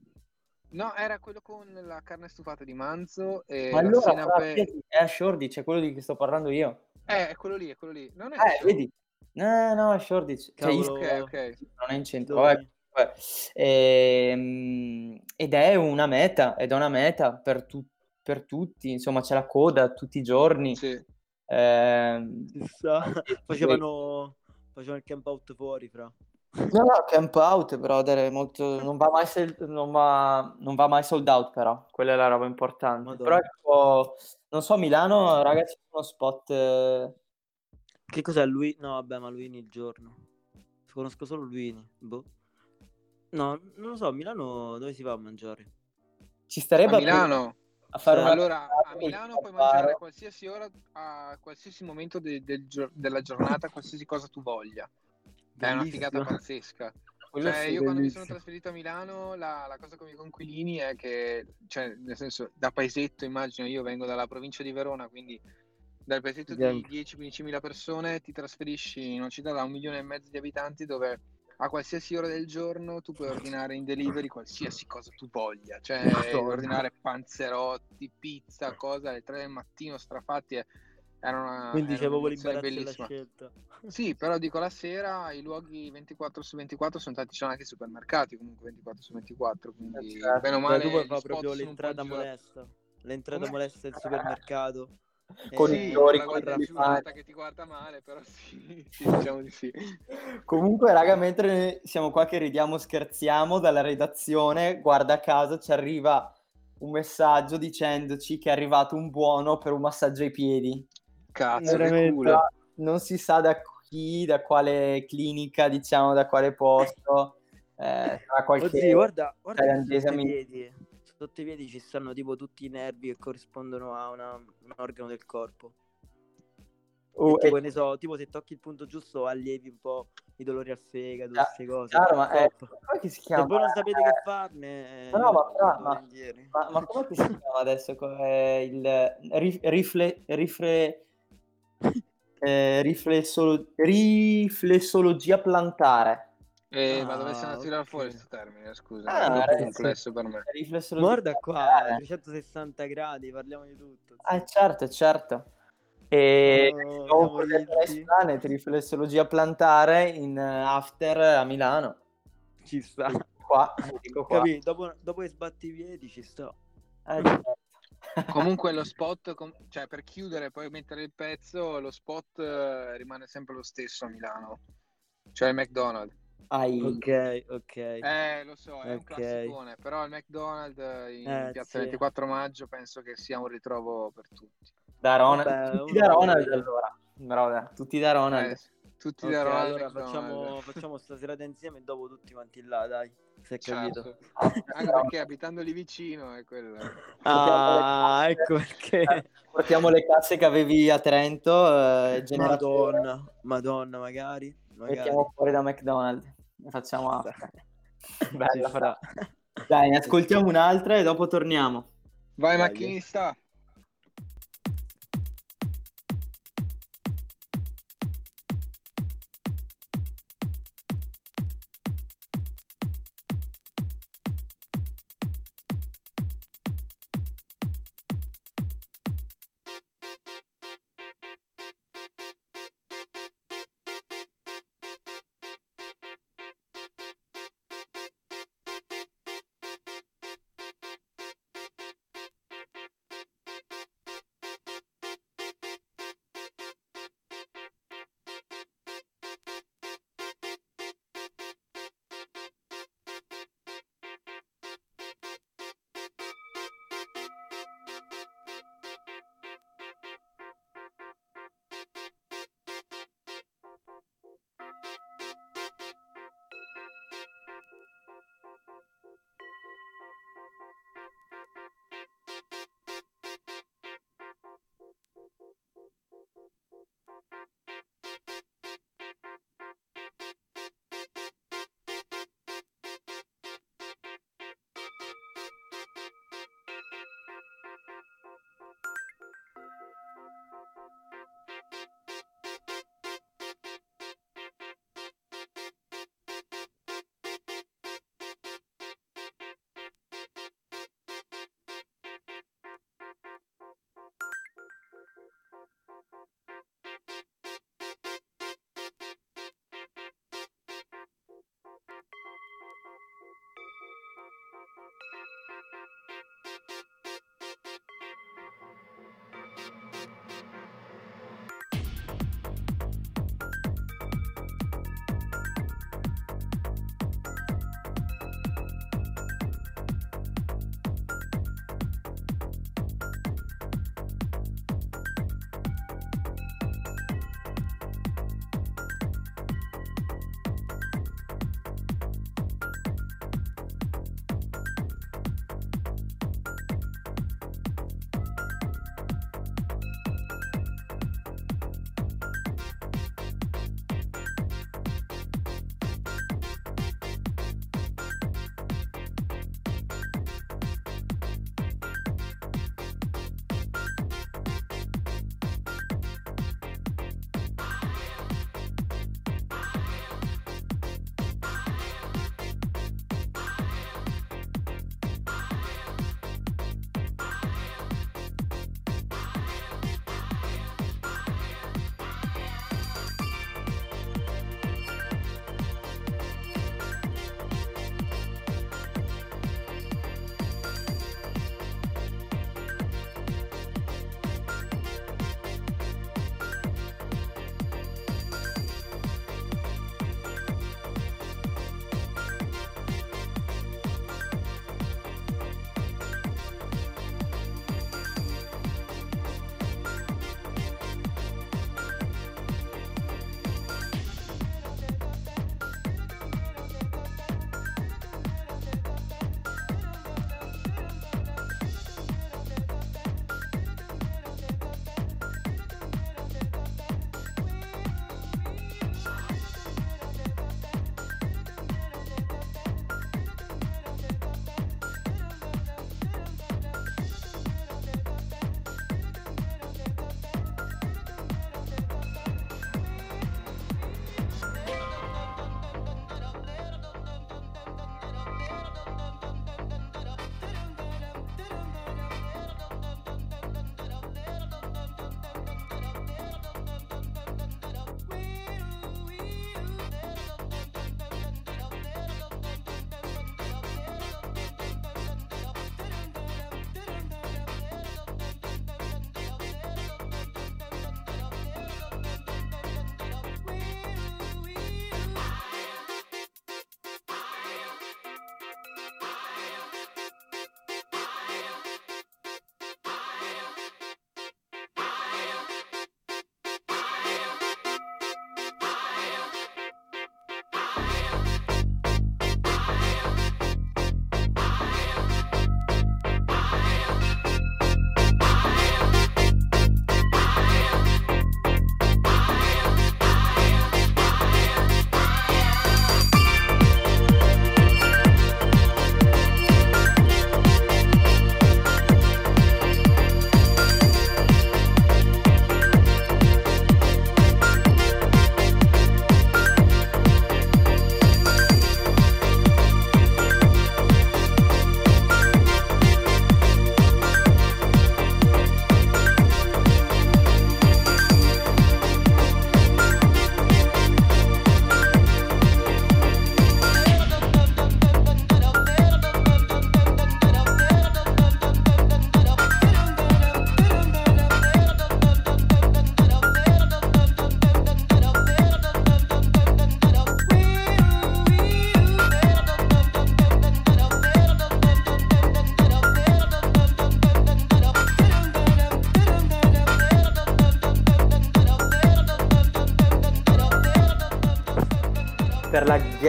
No, era quello con la carne stufata di manzo e Ma allora fidati, è a Shoreditch, è quello di cui sto parlando io. Eh, è quello lì, è quello lì. Non è Eh, vedi? No, no, è Shoreditch. Cioè, io- Cavolo. Ok, ok. non è in centro. Dove? vabbè, vabbè. Ehm, ed è una meta, ed è una meta per, tu- per tutti, insomma c'è la coda tutti i giorni. Sì. Sì, Facevano, facevano il camp out fuori, fra. No, no, camp out, brother, è molto... non, va mai sel- non, va... non va mai sold out, però, quella è la roba importante. Madonna. Però, ecco, non so, Milano, ragazzi, c'è uno spot... eh, Che cos'è lui? No, vabbè, ma Luini il giorno. Conosco solo Luini. Boh. No, non lo so, Milano dove si va a mangiare? Ci starebbe A a Milano. A fare una... Allora, a Milano puoi mangiare a qualsiasi ora, a qualsiasi momento de- del gio- della giornata, qualsiasi cosa tu voglia. È una figata Bellissimo. pazzesca. Cioè, sì, io quando mi bellissimo. sono trasferito a Milano, la, la cosa con i conquilini è che, cioè, nel senso, da paesetto, immagino, io vengo dalla provincia di Verona, quindi dal paesetto di Esatto. 10-15 mila persone ti trasferisci in una città da un milione e mezzo di abitanti dove a qualsiasi ora del giorno tu puoi ordinare in delivery qualsiasi cosa tu voglia, cioè Madonna. ordinare panzerotti, pizza, cose alle 3 del mattino strafatti. e- Era una, Quindi era c'è proprio un'emozione l'imbarazzo della bellissima. scelta. Sì, però dico la sera i luoghi 24 su 24 sono tanti, ci sono anche i supermercati comunque 24 su 24, quindi Eh, certo. bene o Cioè, male tu puoi fare spot proprio l'entrata molesta. L'entrata molesta del supermercato. Con Eh, i Sì, fiori, la con i giurata panni. che ti guarda male, però sì, sì, diciamo di sì. Comunque, raga, mentre siamo qua che ridiamo, scherziamo, dalla redazione, guarda caso, ci arriva un messaggio dicendoci che è arrivato un buono per un massaggio ai piedi. Cazzo, che Veramente. culo. Non si sa da chi, da quale clinica, diciamo, da quale posto. Eh, sarà qualche Oddio, guarda, guarda che i piedi. Sotto i piedi ci stanno tipo tutti i nervi che corrispondono a una- un organo del corpo. Oh, E tipo, eh, ne so, tipo se tocchi il punto giusto allievi un po' i dolori al fegato, Chiaro, queste cose. chiaro, ma è, Top. come si Se chiama? voi non sapete che farne, No, no, ma- ma-. Ma, ma come si chiama adesso? Co- eh, il rif- rifle, rifle, eh, riflessolo- riflessologia plantare. Eh, ma Ah, dove siamo a tirare fuori questo termine? Scusa, Ah, è complesso per me. Riflessologia Guarda qua, plantare. 360 gradi, parliamo di tutto. Ah, certo, certo. E No, il nuovo siamo progetto visti. Nice Planet, riflessologia plantare in eh, after a Milano. Ci sta. Qua, dico qua. Capì? Dopo, dopo che sbatti i piedi ci sta. Eh, certo. Comunque lo spot, com- cioè per chiudere e poi mettere il pezzo, lo spot eh, rimane sempre lo stesso a Milano. Cioè il McDonald's. Ai- Ok, ok. Eh, lo so, è un Ok. classicone, però il McDonald's in Eh, piazza sì. 24 maggio penso che sia un ritrovo per tutti. da Ronald, Vabbè, tutti da Ronald allora. Brother, tutti da Ronald. Eh, tutti Ok, da Ronald allora McDonald's. facciamo, facciamo stasera insieme e dopo tutti quanti là, dai. Se hai capito. Certo. Anche perché abitando lì vicino è quello. Ah, ecco perché. Portiamo le casse che avevi a Trento, eh. Madonna, madonna, magari. Magari. Mettiamo fuori da McDonald's e facciamo after. Bella, però. Dai, ne ascoltiamo un'altra e dopo torniamo. Vai Dai. macchinista.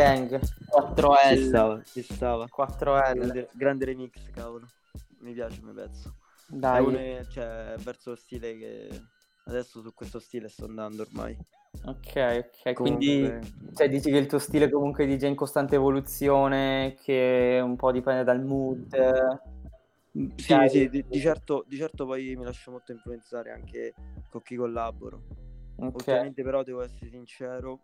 Gang. 4L. Ci stava, ci stava. 4L. Grande, grande remix, cavolo. Mi piace come pezzo. È Dai. uno che- cioè, verso lo stile che adesso su questo stile sto andando ormai. Ok, ok. Quindi Comunque- cioè, dici che il tuo stile comunque di già in costante evoluzione, che un po' dipende dal mood. Sì, Dai. sì, di, di certo, di certo poi mi lascio molto influenzare anche con chi collaboro. Ok. Ultimamente però devo essere sincero,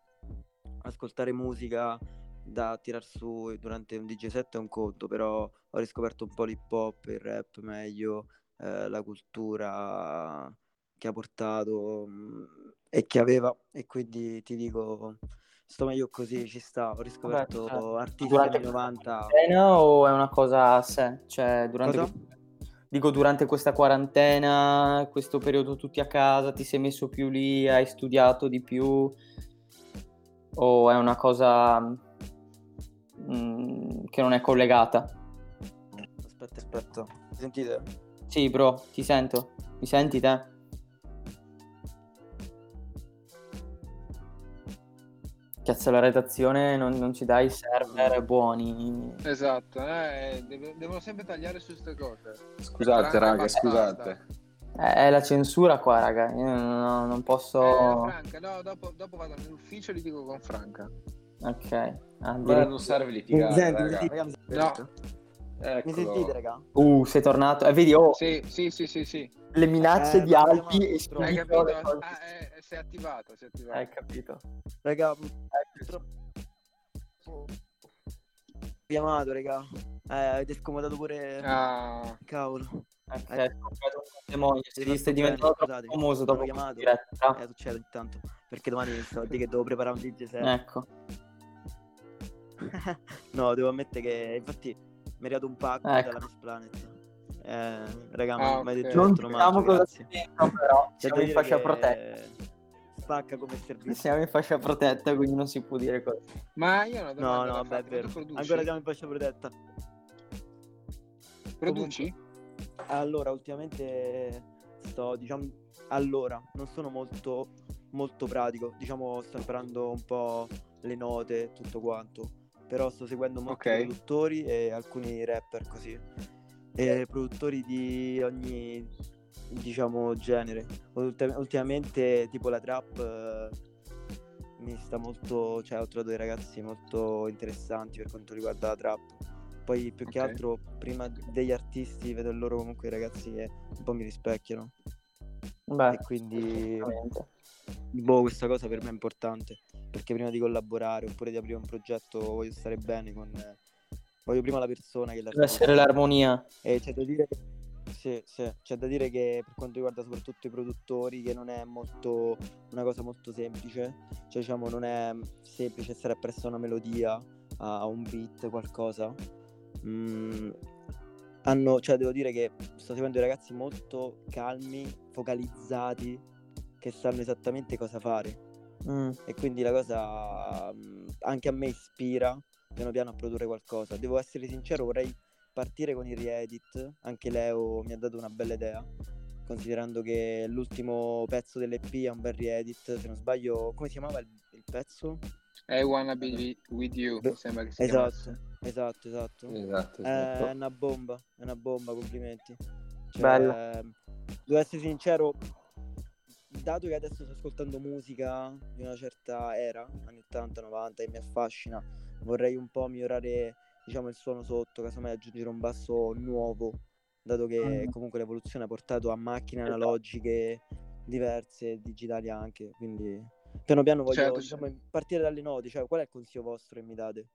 ascoltare musica da tirar su durante un DJ set è un conto, però ho riscoperto un po' l'hip hop, il rap meglio, eh, la cultura che ha portato mh, e che aveva e quindi ti dico sto meglio così, ci sta, ho riscoperto certo. artisti Durante anni 90 quarantena o è una cosa a sé? Cioè, durante Cosa? dico durante questa quarantena, questo periodo tutti a casa, ti sei messo più lì, hai studiato di più o è una cosa mm, che non è collegata? Aspetta, aspetta. Mi Sentite? Sì, bro, ti sento. Mi senti te? Cazzo, la redazione non, non ci dai server buoni. Esatto, eh, devono sempre tagliare su queste cose. Scusate, raga, basta. scusate. Eh, È la censura qua, raga. Io non, non posso. Eh, Franca, no, dopo, dopo vado nell'ufficio e litigo con Franca. Ok. Ah, Allora dire- non serve Mi litigare, senti, mi raga. sentite, raga, mi sentite? No. Mi sentite, raga? Uh, sei tornato. Eh, vedi, oh, Sì, sì, sì, sì, sì. le minacce Eh, di Alpi e Hai capito? le Ah, eh, si è attivato, si è attivato. Hai capito. Raga, purtroppo chiamato, raga. Eh, avete scomodato pure Ah, cavolo. Ok, Eh. hai scoperto un demonio. Sei, bene, diventato scusate, famoso dopo chiamato. diretta. Eh, succede ogni tanto. Perché domani stavo a dire che devo preparare un DJ set. Ecco. no, devo ammettere che infatti mi è arrivato un pacco Ecco. dalla Miss Planet. Eh, raga, Ah, mi hai detto ok. Non mangio, cosa grazie. c'è dentro, però siamo in fascia che protetta. Spacca come servizio. Siamo in fascia protetta, quindi non si può dire cosa. ma io ho una No, no, vabbè, è vero. Ancora siamo in fascia protetta. Produci? Allora, ultimamente sto, diciamo, allora, non sono molto, molto pratico, diciamo, sto imparando un po' le note, tutto quanto, però sto seguendo molti Ok. produttori e alcuni rapper così, e produttori di ogni, diciamo, genere. Ultim- ultimamente, tipo la trap, eh, mi sta molto, cioè, ho trovato dei ragazzi molto interessanti per quanto riguarda la trap. Poi più che altro prima degli artisti vedo loro comunque i ragazzi che un po' mi rispecchiano. Beh, e quindi boh, questa cosa per me è importante perché prima di collaborare oppure di aprire un progetto voglio stare bene con voglio prima la persona che la deve essere l'armonia. e c'è da dire che sì, sì, c'è da dire che per quanto riguarda soprattutto i produttori che non è molto una cosa molto semplice cioè diciamo non è semplice stare appresso a una melodia a un beat qualcosa Mm, hanno cioè devo dire che sto seguendo dei ragazzi molto calmi focalizzati che sanno esattamente cosa fare Mm. e quindi la cosa mm, anche a me ispira piano piano a produrre qualcosa. Devo essere sincero, vorrei partire con il reedit, anche Leo mi ha dato una bella idea, considerando che l'ultimo pezzo dell'EP è un bel reedit, se non sbaglio, come si chiamava il, il pezzo? I wanna be with you, mi sembra che si Esatto, chiamasse. Esatto, esatto. Esatto, esatto. È una bomba, è una bomba, complimenti. Cioè, Bello. Devo essere sincero, dato che adesso sto ascoltando musica di una certa era, anni 80, 90, e mi affascina, vorrei un po' migliorare, diciamo, il suono sotto, casomai aggiungere un basso nuovo, dato che Mm. comunque l'evoluzione ha portato a macchine analogiche diverse, digitali anche, quindi piano piano voglio Certo, diciamo, partire dalle note, cioè qual è il consiglio vostro che mi date?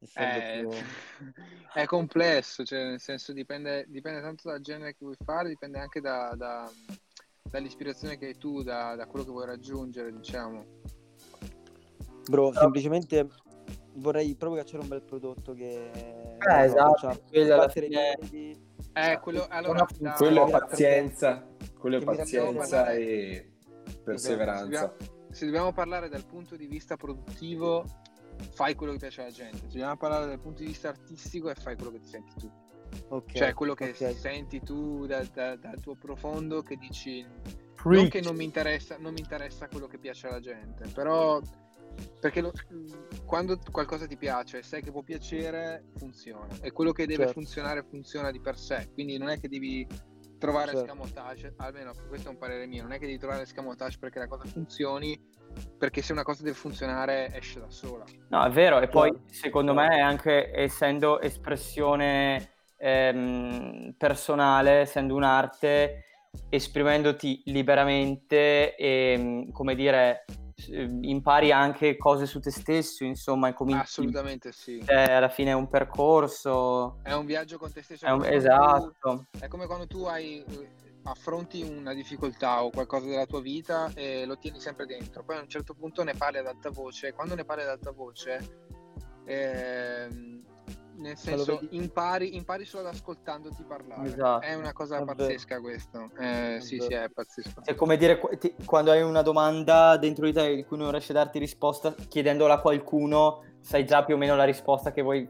Essendo Eh, più- è complesso, cioè nel senso dipende, dipende tanto dal genere che vuoi fare, dipende anche da- da- dall'ispirazione che hai tu, da, da quello che vuoi raggiungere, diciamo. Bro, semplicemente vorrei proprio cacciare un bel prodotto che... Eh, esatto, quello alla fine- piedi. Eh, quello, allora, da- Quello è pazienza, quello è pazienza e perseveranza. se dobbiamo parlare dal punto di vista produttivo, fai quello che piace alla gente. Se dobbiamo parlare dal punto di vista artistico, e fai quello che ti senti tu. Ok, Cioè, quello che ok. senti tu da- da- dal tuo profondo che dici non Preach. che non mi interessa, non mi interessa quello che piace alla gente, però perché lo- quando qualcosa ti piace, sai che può piacere, funziona. E quello che deve Certo. funzionare funziona di per sé. Quindi non è che devi trovare Certo. scamotage, almeno questo è un parere mio, non è che devi trovare scamotage perché la cosa funzioni, perché se una cosa deve funzionare esce da sola. No, è vero, e poi Chiaro, secondo me è anche essendo espressione ehm, personale, essendo un'arte, esprimendoti liberamente e, come dire, impari anche cose su te stesso, insomma, e cominci, Assolutamente sì. cioè, alla fine è un percorso, È un viaggio con te stesso. è un- quando tu- esatto, È come quando tu hai, eh, affronti una difficoltà o qualcosa della tua vita e lo tieni sempre dentro. Poi a un certo punto ne parli ad alta voce. Quando ne parli ad alta voce, ehm, nel senso, impari, impari solo ad ascoltandoti parlare. Esatto. È una cosa È vero. pazzesca questo. Eh, È sì, vero. sì, è pazzesco. È come dire, ti- quando hai una domanda dentro di te di cui non riesci a darti risposta, chiedendola a qualcuno, sai già più o meno la risposta che vuoi,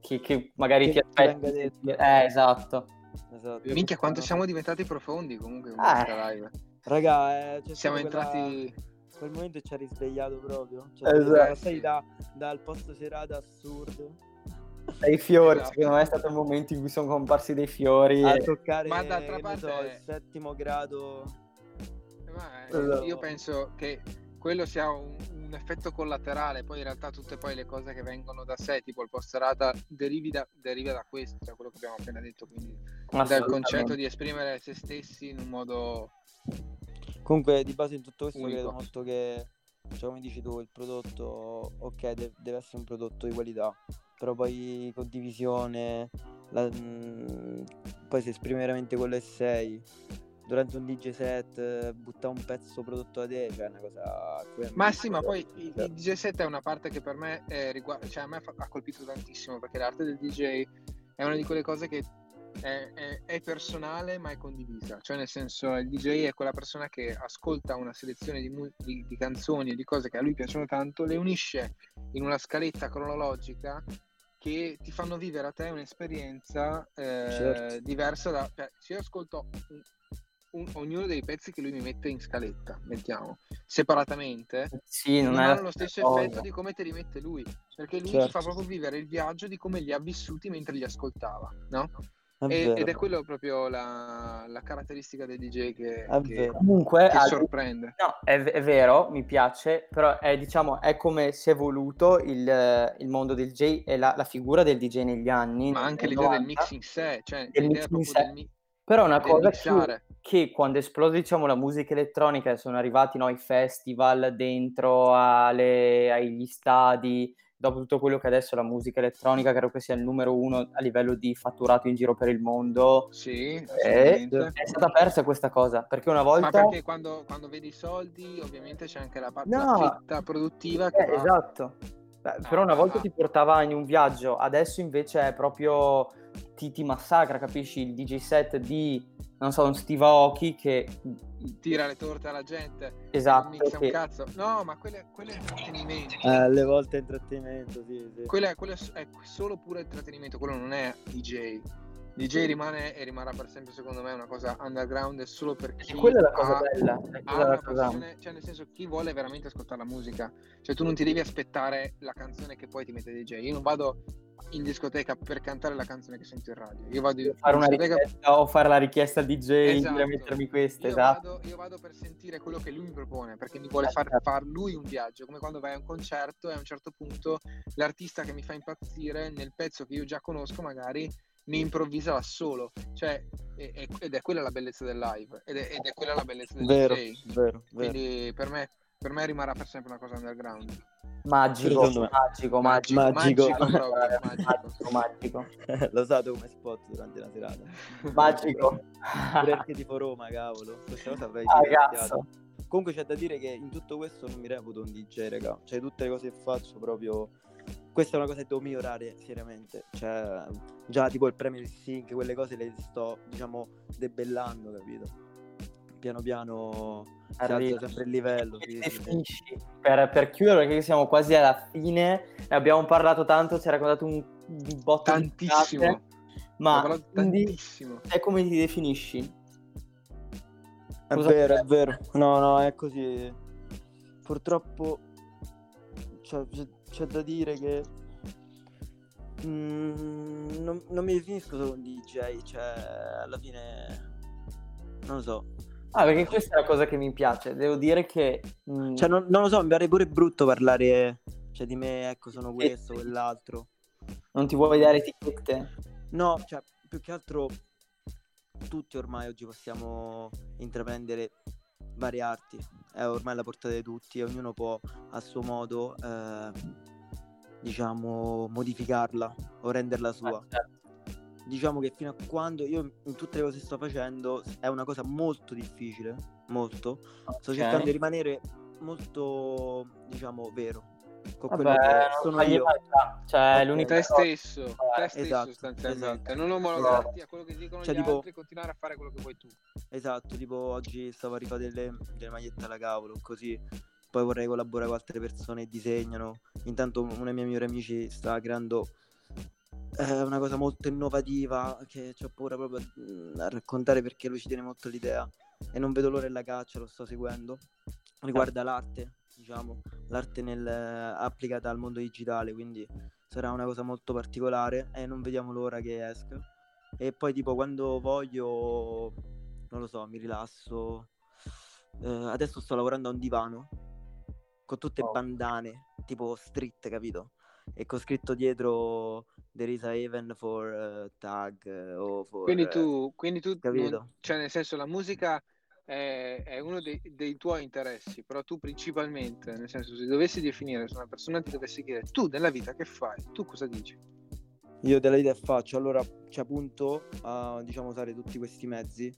che, che magari Che ti aspetti. detto. Eh, esatto. Esatto. Minchia, quanto siamo diventati profondi comunque con Ah. questa live. Raga, eh, Siamo stato quella- entrati... quel momento ci ha risvegliato proprio. Cioè, Esatto. passati da, dal posto serata assurdo Dai fiori, Esatto. secondo me è stato il momento in cui sono comparsi dei fiori. a e- toccare Ma d'altra parte- so, il settimo grado. Ma, eh, Esatto. io penso che quello sia un, un effetto collaterale, poi in realtà tutte poi le cose che vengono da sé, tipo il post serata, derivi da, deriva da questo, da quello che abbiamo appena detto, quindi dal concetto di esprimere se stessi in un modo... Comunque, di base in tutto questo Unico. credo molto che, cioè, come dici tu, il prodotto, ok, de- deve essere un prodotto di qualità, però poi condivisione, la- mm, poi se esprimi veramente quello che sei. Durante un DJ set, eh, butta un pezzo prodotto da te, cioè è una cosa... Ma sì, ma poi il, il DJ set è una parte che per me è riguarda, cioè a me fa- ha colpito tantissimo, perché l'arte del DJ è una di quelle cose che è, è- è personale ma è condivisa, cioè nel senso il DJ è quella persona che ascolta una selezione di, mu- di- di canzoni e di cose che a lui piacciono tanto, le unisce in una scaletta cronologica che ti fanno vivere a te un'esperienza eh, Certo. diversa da... Cioè, se io ascolto un- un- ognuno dei pezzi che lui mi mette in scaletta, mettiamo, separatamente, Sì, non, non, hanno lo stesso cosa. effetto di come te li mette lui, perché lui ti Certo. fa proprio vivere il viaggio di come li ha vissuti mentre li ascoltava, no? È ed è quello proprio la, la caratteristica dei DJ che, che-. Comunque, che al- sorprende. no, è, è vero, mi piace, però è, diciamo, è come si è evoluto il, il mondo del DJ e la, la figura del DJ negli anni. Ma anche l'idea del 90. mix in sé, cioè Del l'idea mix in proprio sé. del, mi- Però è una del cosa che, che quando è esplosa diciamo, la musica elettronica e sono arrivati no, i festival dentro alle- agli stadi, dopo tutto quello che adesso la musica elettronica credo che sia il numero uno a livello di fatturato in giro per il mondo, Sì, eh, assolutamente. è stata persa questa cosa, perché una Ma volta... perché quando, quando vedi i soldi, ovviamente c'è anche la, pa- la No. produttiva che Eh, va- esatto. Beh, però una volta Ah. ti portava in un viaggio, adesso invece è proprio ti, ti massacra, capisci? Il DJ set di, non so, un Steve Aoki che... tira le torte alla gente, non Esatto, mixa un che- cazzo. No, ma quello è, quello è intrattenimento. Eh, alle volte è intrattenimento, sì, sì. Quello, è, quello è solo puro intrattenimento, quello non è DJ. DJ rimane e rimarrà per sempre, secondo me, una cosa underground solo per chi E quella è la cosa ha, bella. ha la cosa- passione, cioè nel senso chi vuole veramente ascoltare la musica. Cioè tu non ti devi aspettare la canzone che poi ti mette DJ. Io non vado in discoteca per cantare la canzone che sento in radio. Io vado in fare una richiesta o fare la richiesta DJ Esatto. mettermi questa, io, esatto. vado, io vado per sentire quello che lui mi propone, perché mi vuole far, certo. far lui un viaggio, come quando vai a un concerto e a un certo punto l'artista che mi fa impazzire nel pezzo che io già conosco magari mi improvvisa da solo, cioè, e- e- ed è quella la bellezza del live, ed è, ed è quella la bellezza del Vero, DJ. vero, vero. Quindi per me, per me rimarrà per sempre una cosa underground. Magico, magico, magico, Magico. magico, magico, L'ho usato come spot durante la serata. magico. Pure anche tipo Roma, cavolo. Questa cosa avrei Ah, divertito. cazzo. Comunque c'è da dire che in tutto questo non mi reputo un DJ, raga. Cioè, tutte le cose che faccio proprio. Questa è una cosa che devo migliorare seriamente. Cioè, già tipo il premio del sync, quelle cose le sto, diciamo, debellando, capito? Piano piano si Arriva. alza sempre il livello. Sì. Per, per chiudere, perché siamo quasi alla fine, ne abbiamo parlato tanto, ci ha raccontato un, botto Tantissimo. cose, Ho ma quindi tantissimo. te come ti definisci? È Cosa vero, è vero. No, no, è così. Purtroppo c'è, c'è da dire che mm, non, non mi definisco solo un DJ, cioè alla fine non lo so. Ah, perché questa è la cosa che mi piace. Devo dire che... mm, Cioè, non, non lo so, mi pare pure brutto parlare cioè, di me, ecco, sono questo, quell'altro. non ti vuoi dare etichette? No, cioè, più che altro tutti ormai oggi possiamo intraprendere varie arti. È ormai alla portata di tutti e ognuno può a suo modo, eh, diciamo, modificarla o renderla sua. Ah, certo. Diciamo che fino a quando io in tutte le cose che sto facendo è una cosa molto difficile, molto. Sto Ok. cercando di rimanere molto, diciamo, vero con quello Vabbè, che non sono io. già. Cioè, Ok. l'unica Te stesso, te stesso esatto, sostanzialmente, esatto. non omologarti a quello che dicono Cioè, gli tipo- altri e continuare a fare quello che vuoi tu. Esatto, tipo oggi stavo a rifare delle, delle magliette alla cavolo, così. Poi vorrei collaborare con altre persone che disegnano. Intanto uno dei miei migliori amici sta creando eh, una cosa molto innovativa che ho paura proprio a, mm, a raccontare perché lui ci tiene molto l'idea e non vedo l'ora e la caccia, lo sto seguendo. Riguarda l'arte, diciamo, l'arte nel- applicata al mondo digitale, quindi sarà una cosa molto particolare e non vediamo l'ora che esca. E poi tipo quando voglio, non lo so, mi rilasso. Eh, adesso sto lavorando a un divano con tutte Oh. bandane, tipo street, capito? E con scritto dietro There is a haven for eh, tag o for... Quindi eh, tu, quindi tu non- cioè nel senso la musica è, è uno dei, dei tuoi interessi, però tu principalmente, nel senso se dovessi definire, se una persona ti dovesse chiedere tu nella vita che fai, tu cosa dici? Io della idea faccio, allora ci appunto a diciamo usare tutti questi mezzi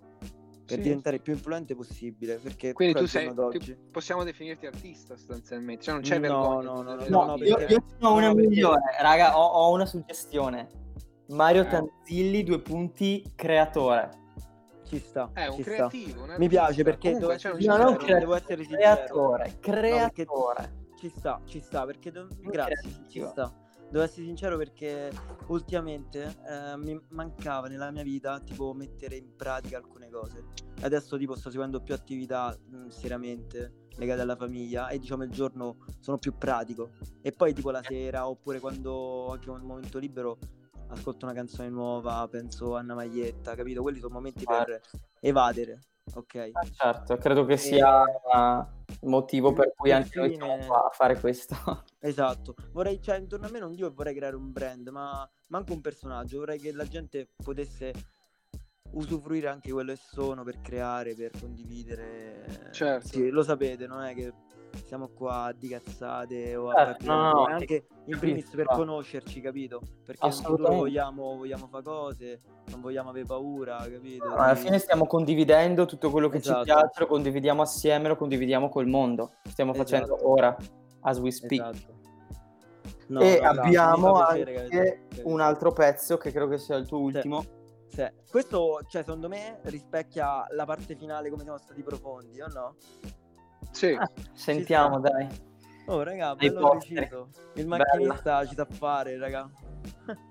per Sì. diventare il più influente possibile, perché Quindi poi tu sei, ti- possiamo definirti artista sostanzialmente, cioè non c'è No, vergogna. no, no, no, No, no, io, perché- io ho una no, perché- migliore, raga, ho, ho una suggestione. Mario Eh. Tanzilli, due punti, creatore. ci sta, È un ci sta. creativo, un Mi piace perché Comunque, devo cioè, essere No, c'è non creatore, devo essere sincero. creatore, creatore. Ci sta, ci sta, perché do- Non grazie, ci creativo. sta. Devo essere sincero perché ultimamente eh, mi mancava nella mia vita tipo mettere in pratica alcune cose. Adesso tipo sto seguendo più attività mh, seriamente legate alla famiglia e diciamo il giorno sono più pratico. E poi tipo la sera oppure quando ho anche un momento libero ascolto una canzone nuova, penso a una maglietta, capito? Quelli sono momenti per evadere, ok? Ah, certo, credo che sia il motivo per cui anche noi siamo qua a fare questo. Esatto, vorrei, cioè, intorno a me non dico che vorrei creare un brand, ma manco un personaggio, vorrei che la gente potesse usufruire anche quello che sono per creare, per condividere. Certo. Sì, lo sapete, non è che siamo qua di cazzate o a farci no, no, no, anche in primis per conoscerci, capito? Perché in futuro vogliamo, vogliamo fare cose, non vogliamo avere paura, capito? No, alla fine stiamo condividendo tutto quello che Esatto. ci piace, lo condividiamo assieme, lo condividiamo col mondo. Stiamo facendo Esatto. ora, as we speak. Esatto. No, e no, abbiamo piacere che anche avete- un altro pezzo che credo che sia il tuo ultimo. Sì. Questo, cioè, secondo me rispecchia la parte finale come siamo stati profondi, o no? Sì. Ah, sentiamo, dai. Oh, raga, bello preciso. Il macchinista ci sa fare, raga.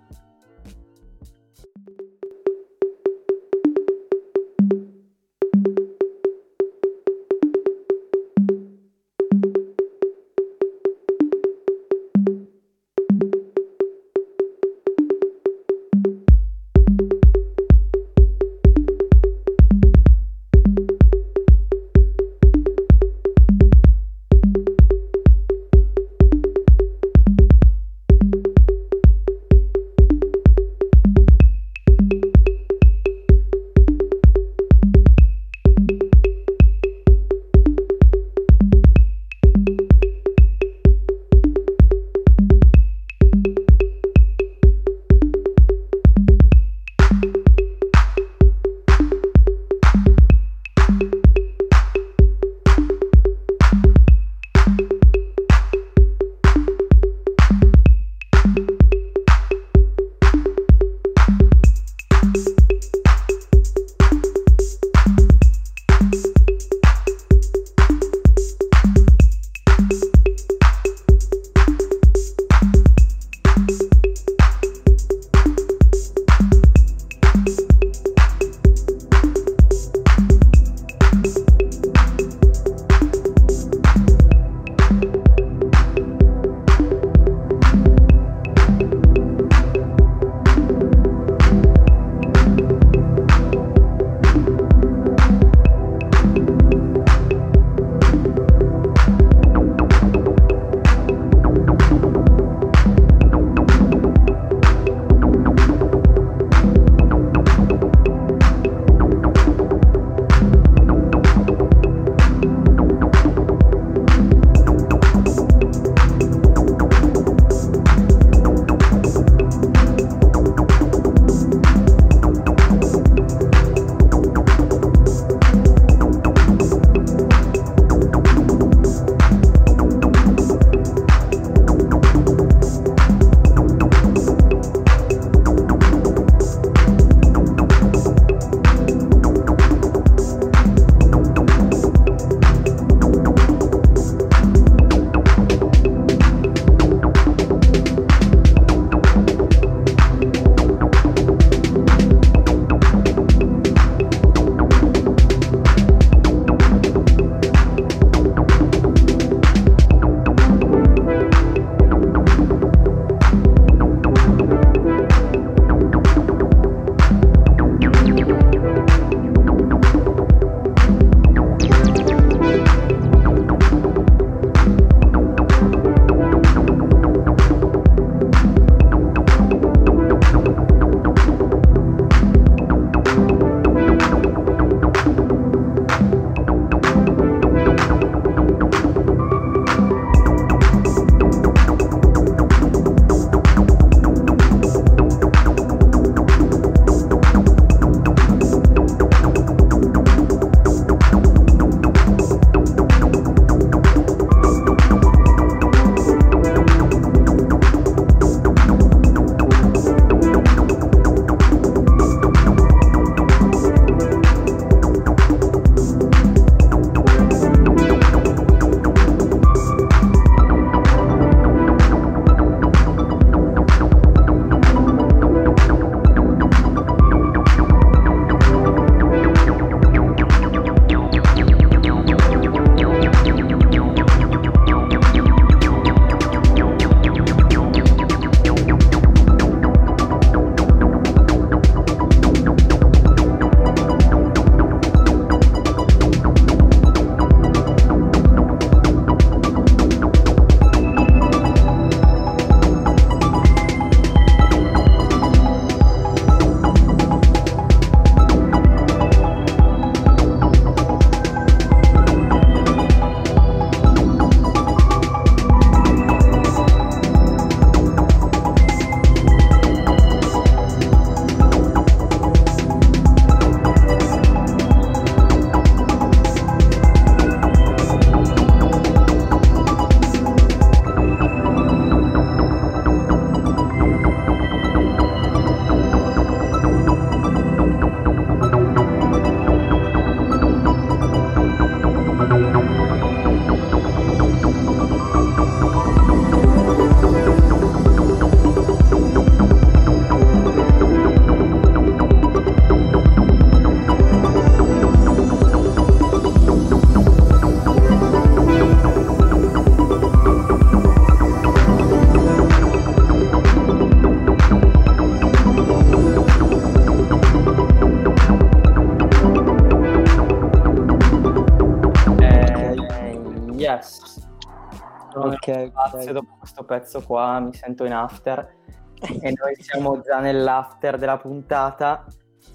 Ok. dopo questo pezzo qua, mi sento in after. e noi siamo già nell'after della puntata.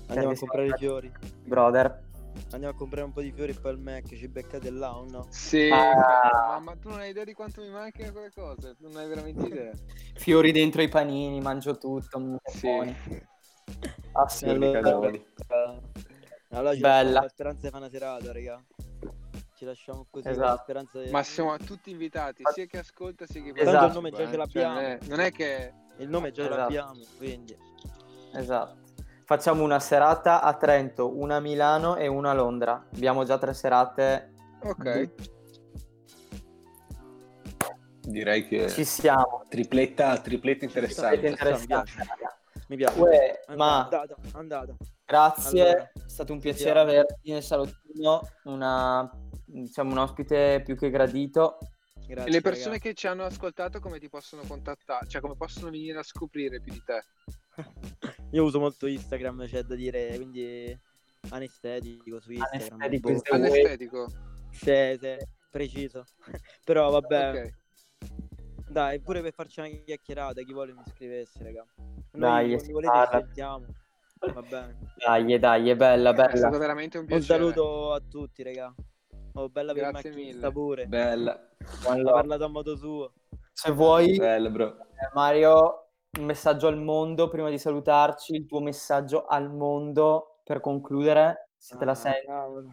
Andiamo a comprare i fiori. Brother, Andiamo a comprare un po' di fiori e poi al Mac ci beccate là o no? Sì, Ah. ma, tu non hai idea di quanto mi mancano quelle cose, non hai veramente idea. fiori dentro i panini, mangio tutto. Sì. Ah. Fiori Allora- casoni. Allora Bella. la speranza di fare una serata, raga. Ci lasciamo così con la Esatto. speranza di... Ma siamo tutti invitati, sia che ascolta sia che Esatto. il nome già ce l'abbiamo. Cioè, non, è, che... Il nome già Esatto. l'abbiamo, quindi... Esatto. Facciamo una serata a Trento, una a Milano e una a Londra. Abbiamo già tre serate. Ok, Direi che Ci siamo. tripletta, tripletta interessante. interessati? piace. Mi piace. Uè, Andata, ma andata, andata. grazie, Allora, è stato un piacere siamo. averti nel salottino, una, diciamo, un ospite più che gradito. Grazie, e le persone raga. che ci hanno ascoltato come ti possono contattare? Cioè come possono venire a scoprire più di te? Io uso molto Instagram, c'è da dire, quindi anestetico su Instagram. Anestetico boh. Anestetico. Sì, sì, preciso. Però vabbè, Ok. dai, pure per farci una chiacchierata, chi vuole mi scrivesse, raga. Noi Dai, quando si volete ci sentiamo. Va bene. Dai, dai, è bella, È stato bella. veramente un Un piacere. saluto a tutti, raga. Oh, bella per Grazie macchinista mille. pure. Bella, Buon Ha parlato a modo suo. Se vuoi, bella, bro. eh, Mario, un messaggio al mondo prima di salutarci, il tuo messaggio al mondo per concludere, se te la Ah, senti. cavolo.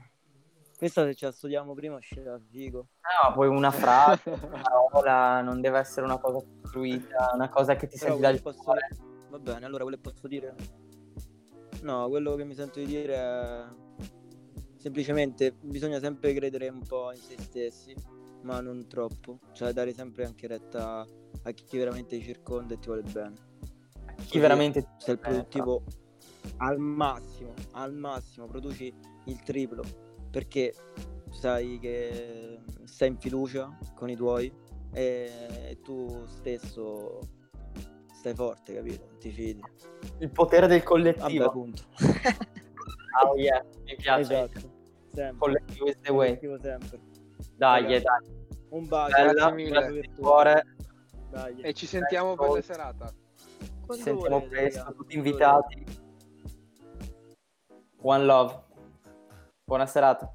Questa se ce la studiamo prima uscirà figo. No, poi una frase, una parola, non deve essere una cosa costruita, una cosa che ti Però senti dal posso- cuore. Va bene, allora quello che posso dire. No, quello che mi sento di dire è semplicemente bisogna sempre credere un po' in se stessi, ma non troppo. Cioè dare sempre anche retta a chi veramente ti circonda e ti vuole bene. Chi Così veramente Sei produttivo al massimo, al massimo, produci il triplo perché sai che stai in fiducia con i tuoi e tu stesso stai forte, capito? Ti fidi. il potere del Vabbè, collettivo. appunto. Oh yeah, mi piace. esatto. Sempre. Collettivo is the way. Collettivo sempre. Dai, Raga. dai. Un bacio. Bella, Grazie mille. Cuore. Dai. E ci sentiamo per la serata. Ci Quando sentiamo volete, presto, tutti invitati. One love. Buona serata.